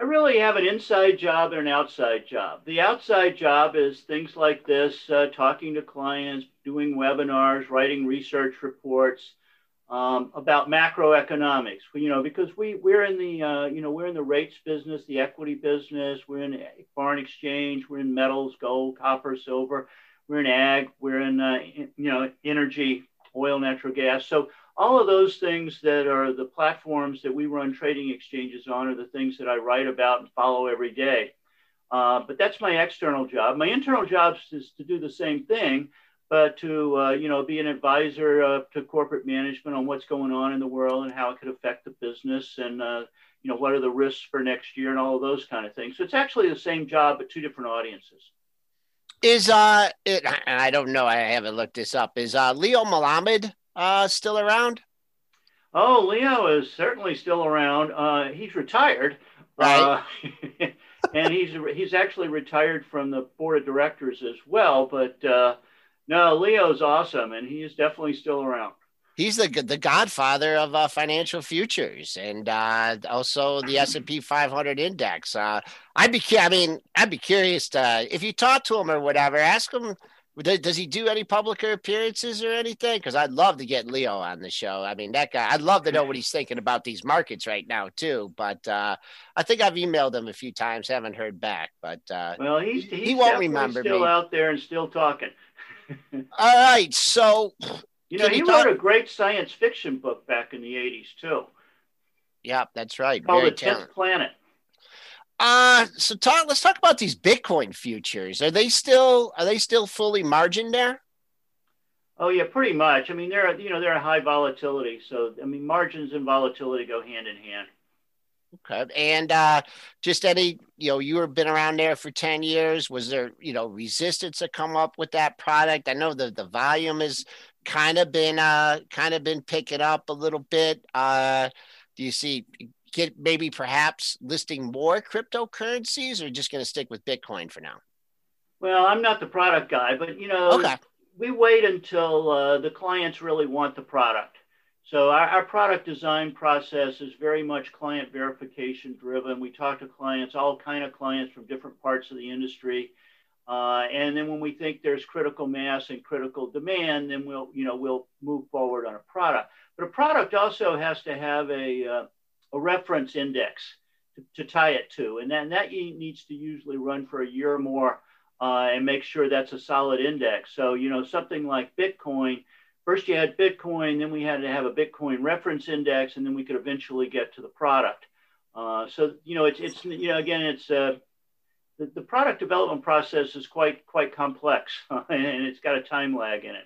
[SPEAKER 5] I really have an inside job and an outside job. The outside job is things like this uh, talking to clients, doing webinars, writing research reports um, about macroeconomics. You know, because we, we're in the, uh, you know, we're in the rates business, the equity business, we're in foreign exchange, we're in metals, gold, copper, silver, we're in ag, we're in, uh, you know, energy, oil, natural gas. So all of those things that are the platforms that we run trading exchanges on are the things that I write about and follow every day. Uh, but that's my external job. My internal job is to do the same thing, but to uh, you know be an advisor uh, to corporate management on what's going on in the world and how it could affect the business and uh, you know what are the risks for next year and all of those kind of things. So it's actually the same job but two different audiences.
[SPEAKER 2] Is uh, it, I don't know, I haven't looked this up. Is uh, Leo Melamed uh, still around?
[SPEAKER 5] Oh, Leo is certainly still around. Uh, he's retired,
[SPEAKER 2] right?
[SPEAKER 5] Uh, and he's he's actually retired from the board of directors as well. But uh, no, Leo's awesome, and he is definitely still around.
[SPEAKER 2] He's the the godfather of uh, financial futures, and uh, also the S and P 500 index. Uh, I'd be, I mean, I'd be curious to, if you talk to him or whatever, ask him does he do any public appearances or anything? Because I'd love to get Leo on the show. I mean, that guy, I'd love to know what he's thinking about these markets right now, too. But uh, I think I've emailed him a few times, haven't heard back. But uh,
[SPEAKER 5] well, he's, he's he won't remember me. still me. out there and still talking.
[SPEAKER 2] All right. So,
[SPEAKER 5] you know, he wrote a great science fiction book back in the 80s, too.
[SPEAKER 2] Yeah, that's right.
[SPEAKER 5] Called Very The Tenth Planet.
[SPEAKER 2] Uh so talk let's talk about these Bitcoin futures. Are they still are they still fully margined there?
[SPEAKER 5] Oh yeah, pretty much. I mean, they're you know they're a high volatility, so I mean margins and volatility go hand in hand.
[SPEAKER 2] Okay, and uh, just any you know you have been around there for ten years. Was there you know resistance to come up with that product? I know the the volume has kind of been uh kind of been picking up a little bit. Uh, do you see get maybe perhaps listing more cryptocurrencies or just going to stick with Bitcoin for now?
[SPEAKER 5] Well, I'm not the product guy, but you know, okay. we wait until uh, the clients really want the product. So our, our, product design process is very much client verification driven. We talk to clients, all kind of clients from different parts of the industry. Uh, and then when we think there's critical mass and critical demand, then we'll, you know, we'll move forward on a product. But a product also has to have a, uh, a reference index to, to tie it to. And then that needs to usually run for a year or more uh, and make sure that's a solid index. So, you know, something like Bitcoin, first you had Bitcoin, then we had to have a Bitcoin reference index, and then we could eventually get to the product. Uh, so, you know, it's, it's, you know, again, it's, uh, the, the product development process is quite, quite complex and it's got a time lag in it.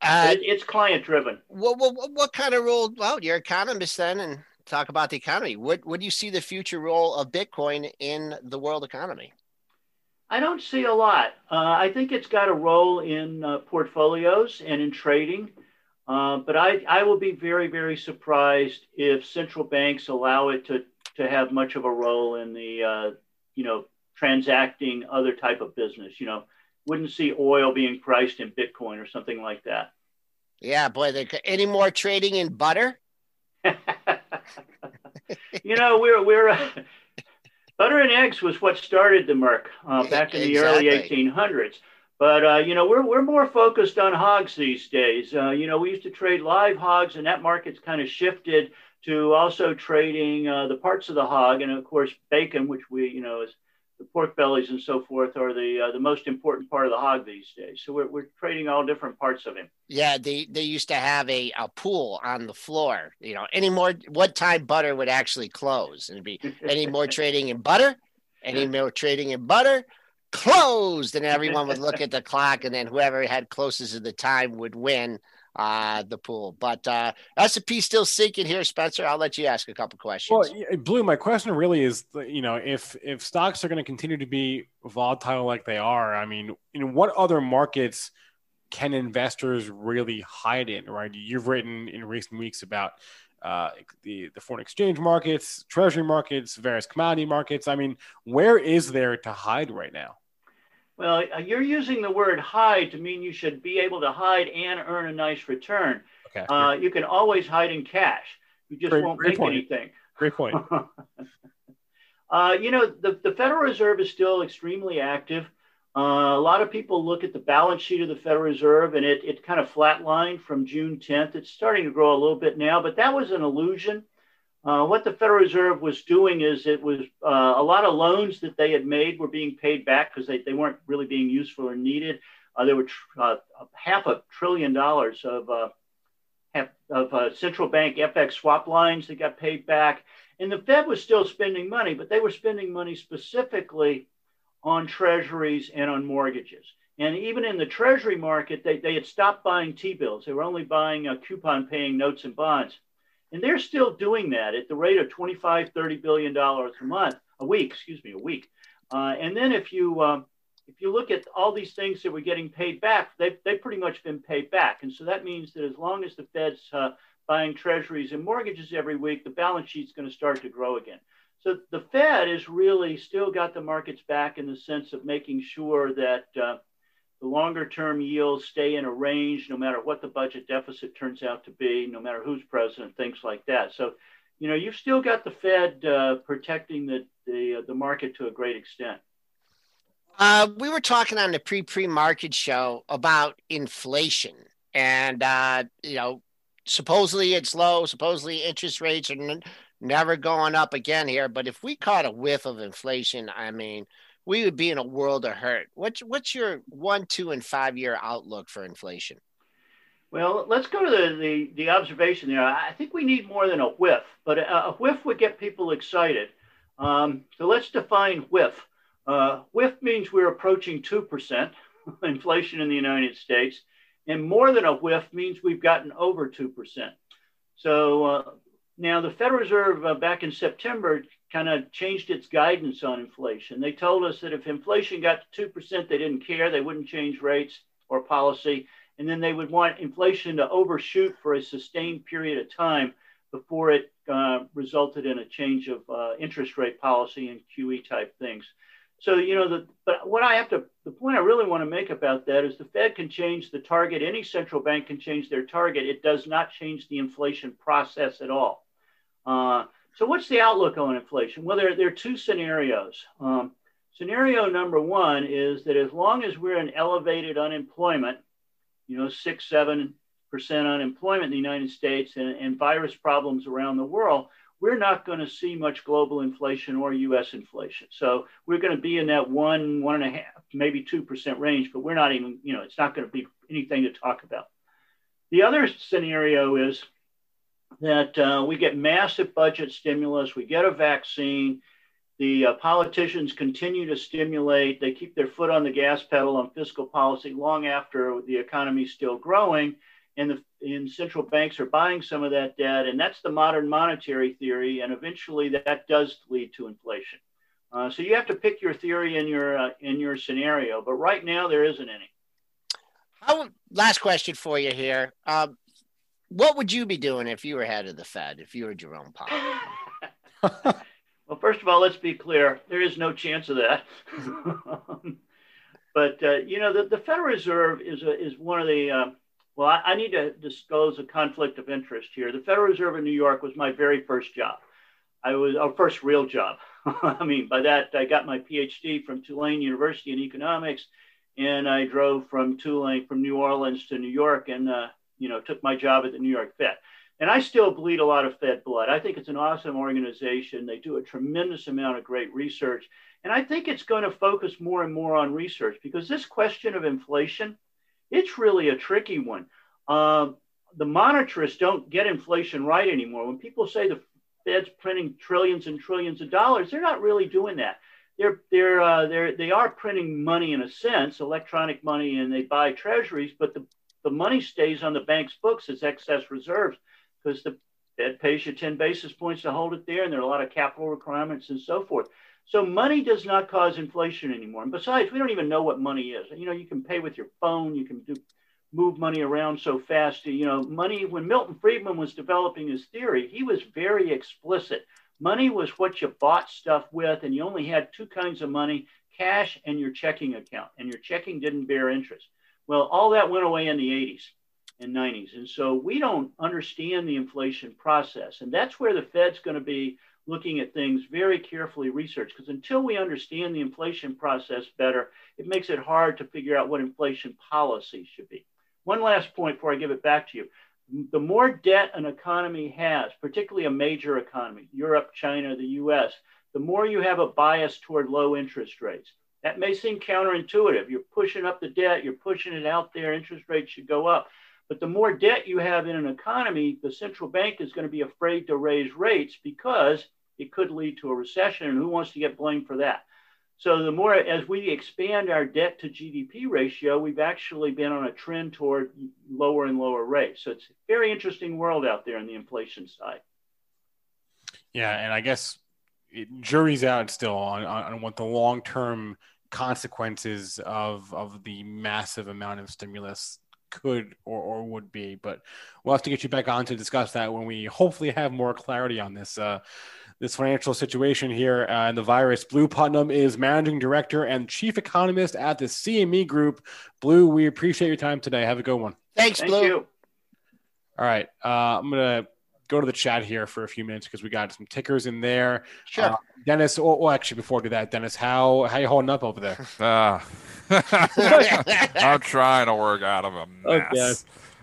[SPEAKER 5] Uh, it it's client driven.
[SPEAKER 2] What, what, what kind of role? Well, you're economist then, and talk about the economy. What what do you see the future role of Bitcoin in the world economy?
[SPEAKER 5] I don't see a lot. Uh, I think it's got a role in uh, portfolios and in trading, uh, but I, I will be very very surprised if central banks allow it to to have much of a role in the uh, you know transacting other type of business. You know, wouldn't see oil being priced in Bitcoin or something like that.
[SPEAKER 2] Yeah, boy, any more trading in butter?
[SPEAKER 5] you know, we're we're uh, butter and eggs was what started the Merc uh, back in the exactly. early 1800s. But uh, you know, we're we're more focused on hogs these days. Uh, you know, we used to trade live hogs, and that market's kind of shifted to also trading uh, the parts of the hog, and of course, bacon, which we you know is the pork bellies and so forth are the uh, the most important part of the hog these days. So we're, we're trading all different parts of him.
[SPEAKER 2] Yeah, they they used to have a, a pool on the floor. You know, any more what time butter would actually close, and be any more trading in butter, any more trading in butter closed, and everyone would look at the clock, and then whoever had closest to the time would win. Uh, the pool. But uh, S&P still sinking here, Spencer. I'll let you ask a couple questions.
[SPEAKER 4] Well, Blue, my question really is, you know, if if stocks are going to continue to be volatile like they are, I mean, know, what other markets can investors really hide in? Right? You've written in recent weeks about uh, the the foreign exchange markets, treasury markets, various commodity markets. I mean, where is there to hide right now?
[SPEAKER 5] Well, uh, you're using the word hide to mean you should be able to hide and earn a nice return. Okay. Uh, you can always hide in cash. You just great, won't great make point. anything.
[SPEAKER 4] Great point.
[SPEAKER 5] uh, you know, the, the Federal Reserve is still extremely active. Uh, a lot of people look at the balance sheet of the Federal Reserve and it, it kind of flatlined from June 10th. It's starting to grow a little bit now, but that was an illusion. Uh, what the Federal Reserve was doing is it was uh, a lot of loans that they had made were being paid back because they, they weren't really being useful or needed. Uh, there were tr- uh, half a trillion dollars of, uh, half, of central bank FX swap lines that got paid back. And the Fed was still spending money, but they were spending money specifically on treasuries and on mortgages. And even in the treasury market, they, they had stopped buying T bills. They were only buying coupon paying notes and bonds. And they're still doing that at the rate of 25, 30 billion dollars a month, a week, excuse me, a week. Uh, and then if you um, if you look at all these things that we're getting paid back, they've, they've pretty much been paid back. And so that means that as long as the Fed's uh, buying treasuries and mortgages every week, the balance sheet's going to start to grow again. So the Fed has really still got the markets back in the sense of making sure that uh, the longer term yields stay in a range no matter what the budget deficit turns out to be, no matter who's president, things like that. So, you know, you've still got the Fed uh, protecting the, the, uh, the market to a great extent.
[SPEAKER 2] Uh, we were talking on the pre pre market show about inflation, and uh, you know, supposedly it's low. Supposedly interest rates are n- never going up again here. But if we caught a whiff of inflation, I mean, we would be in a world of hurt. What's what's your one, two, and five year outlook for inflation?
[SPEAKER 5] Well, let's go to the, the, the observation there. I think we need more than a whiff, but a, a whiff would get people excited. Um, so let's define whiff. Uh, whiff means we're approaching 2% inflation in the United States, and more than a whiff means we've gotten over 2%. So uh, now the Federal Reserve uh, back in September kind of changed its guidance on inflation. They told us that if inflation got to 2%, they didn't care. They wouldn't change rates or policy. And then they would want inflation to overshoot for a sustained period of time before it uh, resulted in a change of uh, interest rate policy and QE type things. So, you know, the, but what I have to, the point I really want to make about that is the Fed can change the target. Any central bank can change their target. It does not change the inflation process at all. Uh, so, what's the outlook on inflation? Well, there, there are two scenarios. Um, scenario number one is that as long as we're in elevated unemployment, you know, six, seven percent unemployment in the United States and, and virus problems around the world, we're not going to see much global inflation or U.S. inflation. So we're going to be in that one, one and a half, maybe two percent range, but we're not even, you know, it's not going to be anything to talk about. The other scenario is that uh, we get massive budget stimulus, we get a vaccine, the uh, politicians continue to stimulate, they keep their foot on the gas pedal on fiscal policy long after the economy is still growing, and the and central banks are buying some of that debt, and that's the modern monetary theory, and eventually that does lead to inflation. Uh, so you have to pick your theory in your uh, in your scenario, but right now there isn't any.
[SPEAKER 2] How, last question for you here. Um, what would you be doing if you were head of the Fed, if you were Jerome Powell?
[SPEAKER 5] well, first of all, let's be clear. There is no chance of that. but uh, you know, the, the, Federal Reserve is a, is one of the uh, well, I, I, need to disclose a conflict of interest here. The Federal Reserve in New York was my very first job. I was our first real job. I mean, by that I got my PhD from Tulane University in economics, and I drove from Tulane from New Orleans to New York and uh, you know, took my job at the New York Fed. And I still bleed a lot of Fed blood. I think it's an awesome organization. They do a tremendous amount of great research. And I think it's going to focus more and more on research because this question of inflation, it's really a tricky one. Uh, the monetarists don't get inflation right anymore. When people say the Fed's printing trillions and trillions of dollars, they're not really doing that. They're they're uh, they're they are printing money in a sense, electronic money, and they buy treasuries. But the the money stays on the bank's books as excess reserves because the Fed pays you 10 basis points to hold it there, and there are a lot of capital requirements and so forth. So money does not cause inflation anymore. And besides, we don't even know what money is. You know, you can pay with your phone, you can do move money around so fast. You know, money when Milton Friedman was developing his theory, he was very explicit. Money was what you bought stuff with, and you only had two kinds of money cash and your checking account, and your checking didn't bear interest. Well, all that went away in the 80s and 90s. And so we don't understand the inflation process. And that's where the Fed's going to be looking at things very carefully researched because until we understand the inflation process better, it makes it hard to figure out what inflation policy should be. One last point before I give it back to you. The more debt an economy has, particularly a major economy, Europe, China, the US, the more you have a bias toward low interest rates. That may seem counterintuitive. You're pushing up the debt, you're pushing it out there, interest rates should go up. But the more debt you have in an economy, the central bank is going to be afraid to raise rates because it could lead to a recession. And who wants to get blamed for that? So the more as we expand our debt to GDP ratio, we've actually been on a trend toward lower and lower rates. So it's a very interesting world out there on the inflation side.
[SPEAKER 4] Yeah, and I guess it, jury's out still on, on what the long term consequences of of the massive amount of stimulus could or, or would be. But we'll have to get you back on to discuss that when we hopefully have more clarity on this. Uh, this financial situation here uh, and the virus. Blue Putnam is managing director and chief economist at the CME Group. Blue, we appreciate your time today. Have a good one.
[SPEAKER 2] Thanks,
[SPEAKER 5] Thank
[SPEAKER 2] Blue.
[SPEAKER 5] you.
[SPEAKER 4] All right, uh, I'm gonna go to the chat here for a few minutes because we got some tickers in there.
[SPEAKER 2] Sure.
[SPEAKER 4] Uh, Dennis, well, well, actually, before we do that, Dennis, how how you holding up over there?
[SPEAKER 3] Ah. I'm trying to work out of a mess.
[SPEAKER 4] Okay.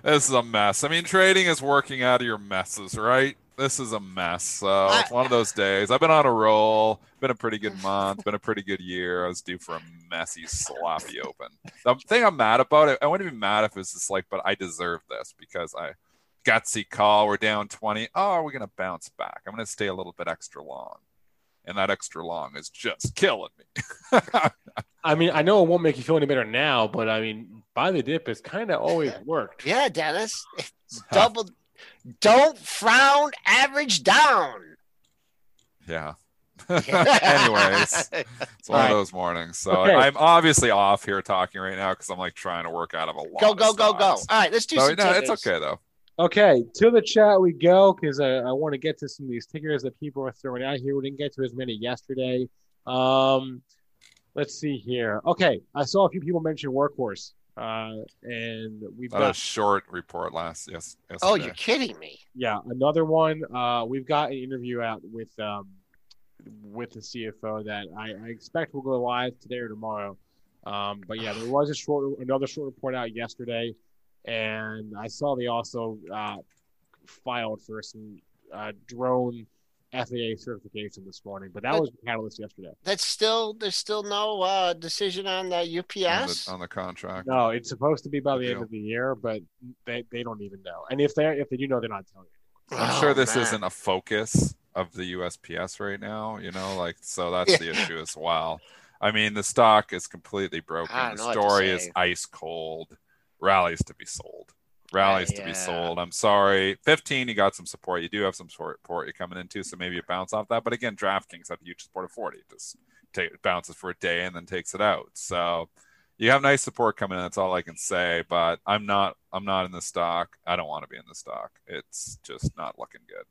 [SPEAKER 3] This is a mess. I mean, trading is working out of your messes, right? This is a mess. So it's one of those days. I've been on a roll. Been a pretty good month. Been a pretty good year. I was due for a messy, sloppy open. The thing I'm mad about it, I wouldn't be mad if it's just like, but I deserve this because I gutsy call. We're down 20. Oh, we're gonna bounce back. I'm gonna stay a little bit extra long, and that extra long is just killing me.
[SPEAKER 4] I mean, I know it won't make you feel any better now, but I mean, buy the dip has kind of always worked.
[SPEAKER 2] Yeah, Dennis. It's double. Don't frown. Average down.
[SPEAKER 3] yeah. Anyways, it's one
[SPEAKER 4] All right.
[SPEAKER 3] of those mornings. So
[SPEAKER 4] Okay.
[SPEAKER 3] I'm obviously off here talking right now because I'm like trying to work out of a lot.
[SPEAKER 2] Go
[SPEAKER 3] of
[SPEAKER 2] go go go. All
[SPEAKER 3] stocks.
[SPEAKER 2] right, let's do
[SPEAKER 3] So,
[SPEAKER 2] some.
[SPEAKER 3] no, it's okay though.
[SPEAKER 4] Okay, to the chat we go because I, I want to get to some of these tickers that people are throwing out here. We didn't get to as many yesterday. Um, let's see here. Okay, I saw a few people mention Workhorse, uh, and we've
[SPEAKER 3] got a short report last yes.
[SPEAKER 2] Oh, you're kidding me.
[SPEAKER 4] yeah another one. Uh, we've got an interview out with um, with the CFO that I, I expect will go live today or tomorrow. Um, but yeah, there was a short another short report out yesterday, and I saw they also uh, filed for some uh, drone FAA certification this morning. But that
[SPEAKER 2] But-
[SPEAKER 4] was the catalyst yesterday.
[SPEAKER 2] That's still there's still no uh, decision on the
[SPEAKER 3] on
[SPEAKER 2] UPS.
[SPEAKER 3] the, on the contract.
[SPEAKER 4] No, it's supposed to be by the end of the year, but they, they don't even know. And if they if they do know, they're not telling you.
[SPEAKER 3] I'm
[SPEAKER 2] Oh,
[SPEAKER 3] sure this
[SPEAKER 2] man.
[SPEAKER 3] isn't a focus of the USPS right now, you know, like so that's the issue as well. I mean, the stock is completely broken. The
[SPEAKER 2] know what to
[SPEAKER 3] story is ice cold. Rallies to be sold. Rallies to be sold. I'm sorry. 15, you got some support. You do have some support you're coming into, so maybe you bounce off that. But again, DraftKings had a huge support of 40. It just take, bounces for a day and then takes it out. So you have nice support coming in. That's all I can say. But I'm not. I'm not in the stock. I don't want to be in the stock. It's just not looking good.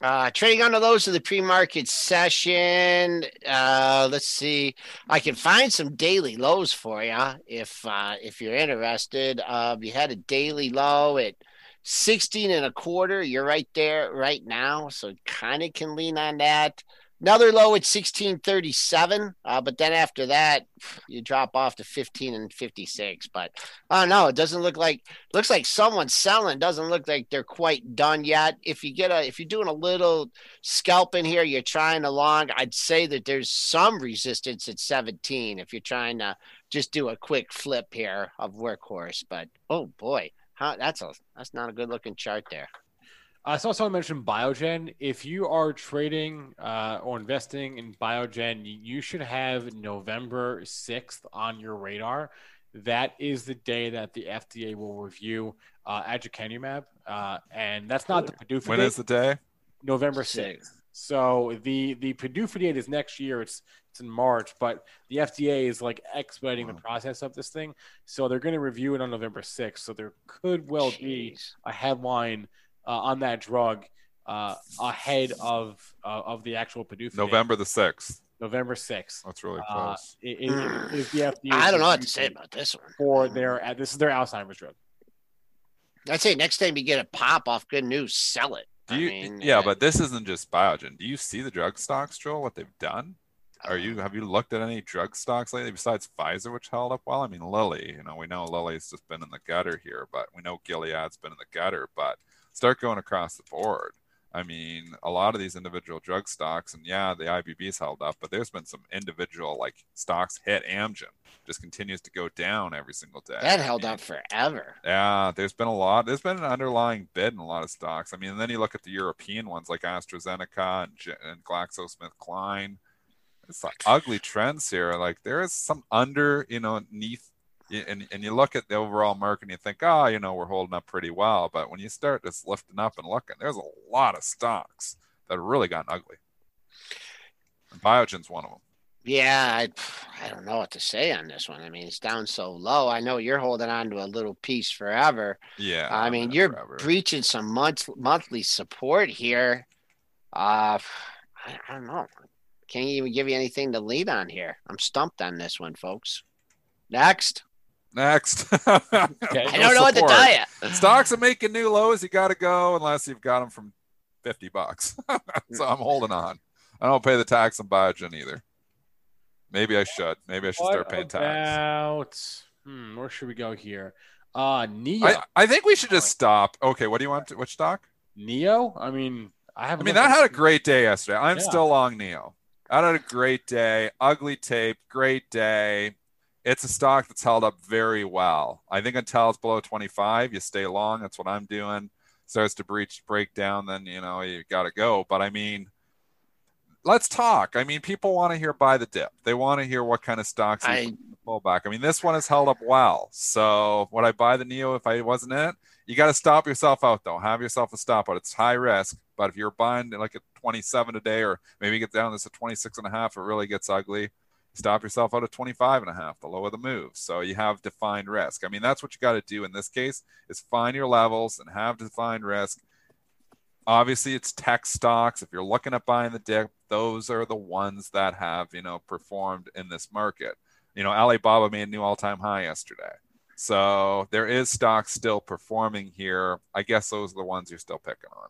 [SPEAKER 2] Uh, trading the lows of the pre-market session. Uh, let's see. I can find some daily lows for you if uh, if you're interested. Uh, you had a daily low at 16 and a quarter. You're right there right now, so kind of can lean on that. Another low at 1637, uh, but then after that, you drop off to 15 and 56. But oh no, it doesn't look like looks like someone's selling. Doesn't look like they're quite done yet. If you get a if you're doing a little scalping here, you're trying to long. I'd say that there's some resistance at 17 if you're trying to just do a quick flip here of workhorse. But oh boy, how that's a that's not a good looking chart there.
[SPEAKER 4] I saw someone mention Biogen. If you are trading uh, or investing in Biogen, you- you should have November 6th on your radar. that is the day that the FDA will review uh, aducanumab, uh, and that's not the PDUFA
[SPEAKER 3] When
[SPEAKER 4] date.
[SPEAKER 3] is the day?
[SPEAKER 4] November
[SPEAKER 2] Six.
[SPEAKER 4] sixth. So the the PDUFA date is next year. It's it's in March, but the FDA is like expediting the process of this thing. So they're going to review it on November sixth. So there could well be a headline uh, on that drug uh, ahead of uh, of the actual PDUFA. date.
[SPEAKER 3] November the sixth.
[SPEAKER 4] November sixth.
[SPEAKER 3] That's really
[SPEAKER 4] Uh,
[SPEAKER 3] close.
[SPEAKER 4] it, it, it is the FDA.
[SPEAKER 2] I don't know what to say about this one.
[SPEAKER 4] for their uh, this is their Alzheimer's drug.
[SPEAKER 2] I'd say next time you get a pop off good news, sell it.
[SPEAKER 3] Do
[SPEAKER 2] I
[SPEAKER 3] you?
[SPEAKER 2] mean,
[SPEAKER 3] yeah,
[SPEAKER 2] uh,
[SPEAKER 3] but this isn't just Biogen. Do you see the drug stocks, Joel? What they've done? Are you have you looked at any drug stocks lately besides Pfizer, which held up well? I mean, Lilly. You know, we know Lilly's just been in the gutter here, but we know Gilead's been in the gutter. But start going across the board. I mean, a lot of these individual drug stocks, and yeah, the IBB's held up, but there's been some individual like stocks hit. Amgen just continues to go down every single day.
[SPEAKER 2] that
[SPEAKER 3] I
[SPEAKER 2] held
[SPEAKER 3] mean,
[SPEAKER 2] up forever.
[SPEAKER 3] yeah, there's been a lot. There's been an underlying bid in a lot of stocks. I mean, and then you look at the European ones like AstraZeneca and, and GlaxoSmithKline. It's like ugly trends here. Like there is some under, you know, neath, and and you look at the overall market and you think, oh, you know, we're holding up pretty well. But when you start just lifting up and looking, there's a lot of stocks that have really gotten ugly. And Biogen's one of them.
[SPEAKER 2] Yeah, I, I don't know what to say on this one. I mean, it's down so low. I know you're holding on to a little piece forever.
[SPEAKER 3] Yeah,
[SPEAKER 2] I mean, you're
[SPEAKER 3] forever.
[SPEAKER 2] breaching some month, monthly support here. Uh, I, I don't know. Can't even give you anything to lead on here. I'm stumped on this one, folks. Next.
[SPEAKER 3] Next.
[SPEAKER 4] Okay.
[SPEAKER 2] I don't know what to
[SPEAKER 3] support.
[SPEAKER 2] tell you.
[SPEAKER 3] Stocks are making new lows. You got to go unless you've got them from 50 bucks. so I'm holding on. I don't pay the tax on Biogen either. Maybe I should. Maybe I should start
[SPEAKER 4] What
[SPEAKER 3] paying tax.
[SPEAKER 4] about? Hmm, where should we go here? Uh, Neo.
[SPEAKER 3] I, I think we should just stop. Okay, what do you want? To, which stock?
[SPEAKER 4] Neo. I mean, I
[SPEAKER 3] I
[SPEAKER 4] haven't.
[SPEAKER 3] mean,
[SPEAKER 4] looked
[SPEAKER 3] that had a great day yesterday. I'm
[SPEAKER 4] Yeah.
[SPEAKER 3] still long Neo. That had a great day. Ugly tape, great day. It's a stock that's held up very well. I think until it's below 25, you stay long. That's what I'm doing. Starts to breach, break down, then you know you got to go. But I mean, let's talk. I mean, people want to hear buy the dip. They want to hear what kind of stocks
[SPEAKER 2] I
[SPEAKER 3] pull back. I mean, this one has held up well. So would I buy the Neo if I wasn't in it? You got to stop yourself out though. Have yourself a stop out. It's high risk, but if you're buying like at 27 today, or maybe get down this at 26 and a half, it really gets ugly. Stop yourself out of 25 and a half, the lower the move. So you have defined risk. I mean, that's what you got to do in this case is find your levels and have defined risk. Obviously, it's tech stocks. If you're looking at buying the dip, those are the ones that have, you know, performed in this market. You know, Alibaba made a new all-time high yesterday. So there is stock still performing here. I guess those are the ones you're still picking on.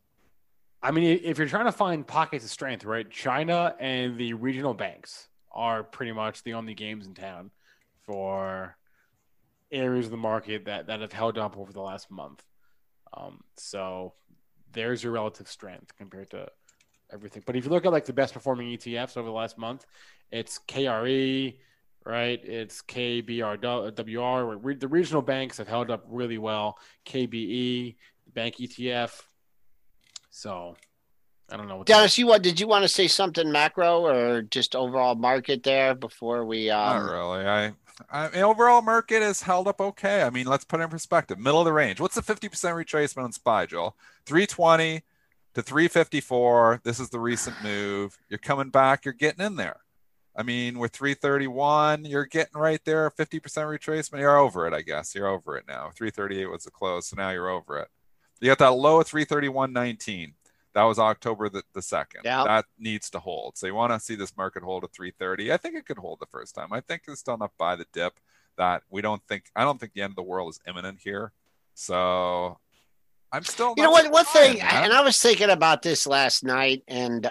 [SPEAKER 4] I mean, if you're trying to find pockets of strength, right? China and the regional banks are pretty much the only games in town for areas of the market that, that have held up over the last month. Um, so there's your relative strength compared to everything. But if you look at like the best performing ETFs over the last month, it's KRE, right? It's KBRWR. The regional banks have held up really well. KBE, bank ETF. So I don't know. What
[SPEAKER 2] Dennis, you what? Did you want to say something macro or just overall market there before we? Um,
[SPEAKER 3] Not really. I, I mean, overall market is held up okay. I mean, let's put it in perspective. Middle of the range. What's the 50% retracement on SPY, Joel? 320 to 354. This is the recent move. You're coming back. You're getting in there. I mean, with 331, you're getting right there. 50% retracement. You're over it, I guess. You're over it now. 338 was the close, so now you're over it. You got that low of 331.19. That was October the, the 2nd.
[SPEAKER 2] Yeah.
[SPEAKER 3] That needs to hold. So you want to see this market hold at 330. I think it could hold the first time. I think it's still enough buy the dip that we don't think, I don't think the end of the world is imminent here. So I'm still,
[SPEAKER 2] You know what? One thing, and I was thinking about this last night, and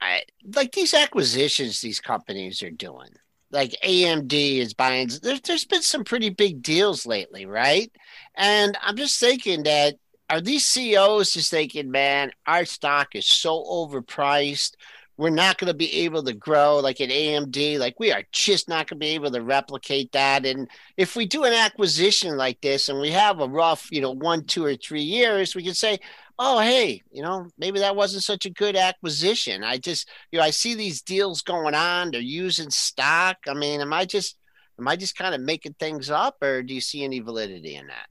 [SPEAKER 2] I like these acquisitions these companies are doing. Like AMD is buying. There's there's been some pretty big deals lately, right? And I'm just thinking that are these CEOs just thinking, man, our stock is so overpriced. We're not going to be able to grow like at AMD. Like we are just not going to be able to replicate that. And if we do an acquisition like this and we have a rough, you know, one, two, or three years, we can say, oh, hey, you know, maybe that wasn't such a good acquisition. I just, you know, I see these deals going on. They're using stock. I mean, am I just Am I just kind of making things up, or do you see any validity in that?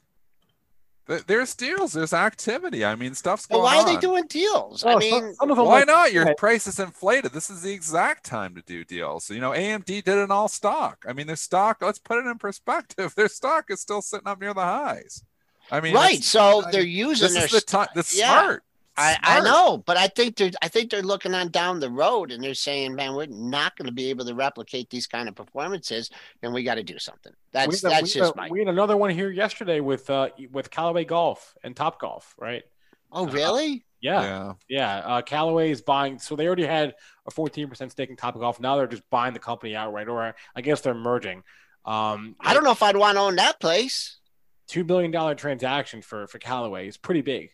[SPEAKER 3] There's deals. There's activity. I mean, stuff's going
[SPEAKER 2] Well, why
[SPEAKER 3] on.
[SPEAKER 2] are they doing deals?
[SPEAKER 4] Oh,
[SPEAKER 2] I mean,
[SPEAKER 4] some of them
[SPEAKER 3] Why
[SPEAKER 4] like-
[SPEAKER 3] not? Your
[SPEAKER 4] Right.
[SPEAKER 3] price is inflated. This is the exact time to do deals. You know, AMD did an all stock. I mean, their stock. Let's put it in perspective. Their stock is still sitting up near the highs. I mean,
[SPEAKER 2] right. So
[SPEAKER 3] I-
[SPEAKER 2] they're using
[SPEAKER 3] This
[SPEAKER 2] their
[SPEAKER 3] is the
[SPEAKER 2] st-
[SPEAKER 3] time. That's
[SPEAKER 2] yeah.
[SPEAKER 3] smart.
[SPEAKER 2] I, I know, but I think they're I think they're looking on down the road and they're saying, man, we're not going to be able to replicate these kind of performances, and we got to do something. That's
[SPEAKER 4] we had,
[SPEAKER 2] that's
[SPEAKER 4] we, had,
[SPEAKER 2] just my.
[SPEAKER 4] we had another one here yesterday with uh with Callaway Golf and Topgolf, right?
[SPEAKER 2] Oh, really?
[SPEAKER 4] Yeah,
[SPEAKER 3] Yeah.
[SPEAKER 4] yeah. Uh, Callaway is buying, so they already had a 14% stake in Topgolf. Now they're just buying the company outright, or I guess they're merging. Um,
[SPEAKER 2] I don't know if I'd want to own that place.
[SPEAKER 4] Two billion dollar transaction for for Callaway is pretty big.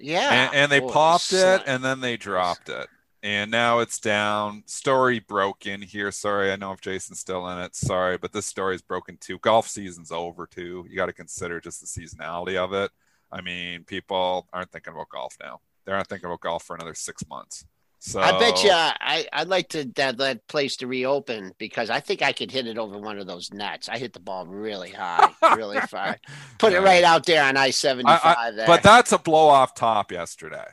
[SPEAKER 2] Yeah,
[SPEAKER 3] and, and they popped it and then they dropped it. And now it's down. Story broken here. Sorry i know if jason's still in it. Sorry but this story is broken too. Golf season's over too. You got to consider just the seasonality of it. I mean people aren't thinking about golf now. They're not thinking about golf for another six months so
[SPEAKER 2] I bet you I, I'd like to that, that place to reopen because I think I could hit it over one of those nets. I hit the ball really high, really far. Put it right out there on I seventy five
[SPEAKER 3] but that's a blow off top yesterday.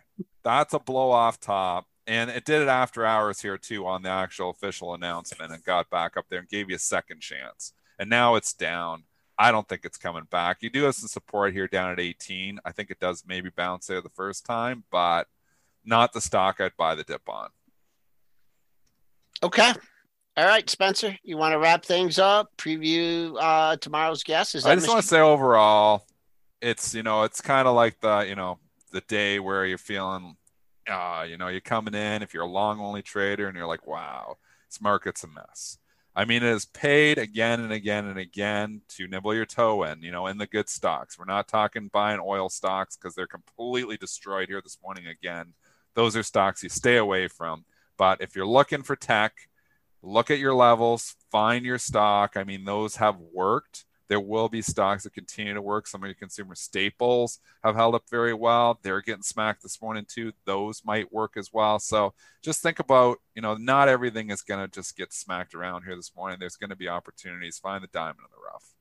[SPEAKER 3] That's a blow off top. And it did it after hours here too on the actual official announcement and got back up there and gave you a second chance. And now it's down. I don't think it's coming back. You do have some support here down at 18 i think it does maybe bounce there the first time but not the stock i'd buy the dip on
[SPEAKER 2] okay. All right, Spencer, you want to wrap things up? Preview uh, tomorrow's guest? Is that
[SPEAKER 3] I just want to say overall, it's you know it's kind of like the you know the day where you're feeling, uh, you know, you're coming in if you're a long only trader and you're like, wow, this market's a mess. I mean, it has paid again and again and again to nibble your toe in, you know, in the good stocks. We're not talking buying oil stocks because they're completely destroyed here this morning again. Those are stocks you stay away from. But if you're looking for tech, look at your levels, find your stock. I mean, those have worked. There will be stocks that continue to work. Some of your consumer staples have held up very well. They're getting smacked this morning too. Those might work as well. So just think about, you know, not everything is going to just get smacked around here this morning. There's going to be opportunities. Find the diamond in the rough.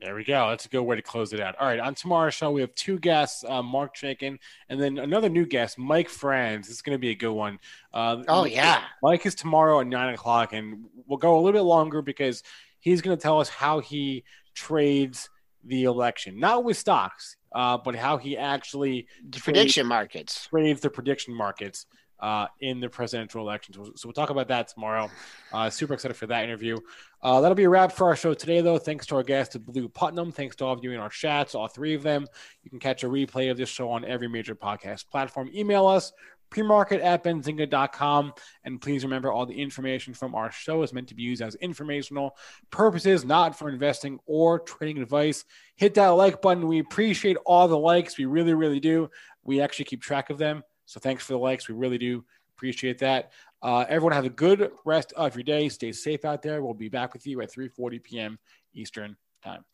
[SPEAKER 4] There we go. That's a good way to close it out. All right, on tomorrow's show, we have two guests, uh, Marc Chaikin, and then another new guest, Mike Franz. This is going to be a good one. Uh,
[SPEAKER 2] Oh, yeah.
[SPEAKER 4] Mike is tomorrow at nine o'clock, and we'll go a little bit longer because he's going to tell us how he trades the election, not with stocks, uh, but how he actually
[SPEAKER 2] the prediction markets.
[SPEAKER 4] trades the prediction markets uh, in the presidential elections. So, we'll talk about that tomorrow. Uh, super excited for that interview. Uh, that'll be a wrap for our show today, though. Thanks to our guest, Blu Putnam. Thanks to all of you in our chats, all three of them. You can catch a replay of this show on every major podcast platform. Email us, premarket at benzinga.com. And please remember all the information from our show is meant to be used as informational purposes, not for investing or trading advice. Hit that like button. We appreciate all the likes. We really, really do. We actually keep track of them. So thanks for the likes. We really do appreciate that. Uh, everyone have a good rest of your day. Stay safe out there. We'll be back with you at 3:40 p.m. Eastern time.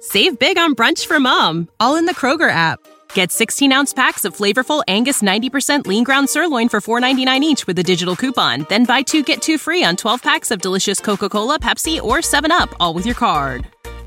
[SPEAKER 6] Save big on brunch for mom, all in the Kroger app. Get 16 ounce packs of flavorful Angus 90% lean ground sirloin for $4.99 each with a digital coupon. Then buy two get two free on 12 packs of delicious Coca Cola, Pepsi, or 7UP, all with your card.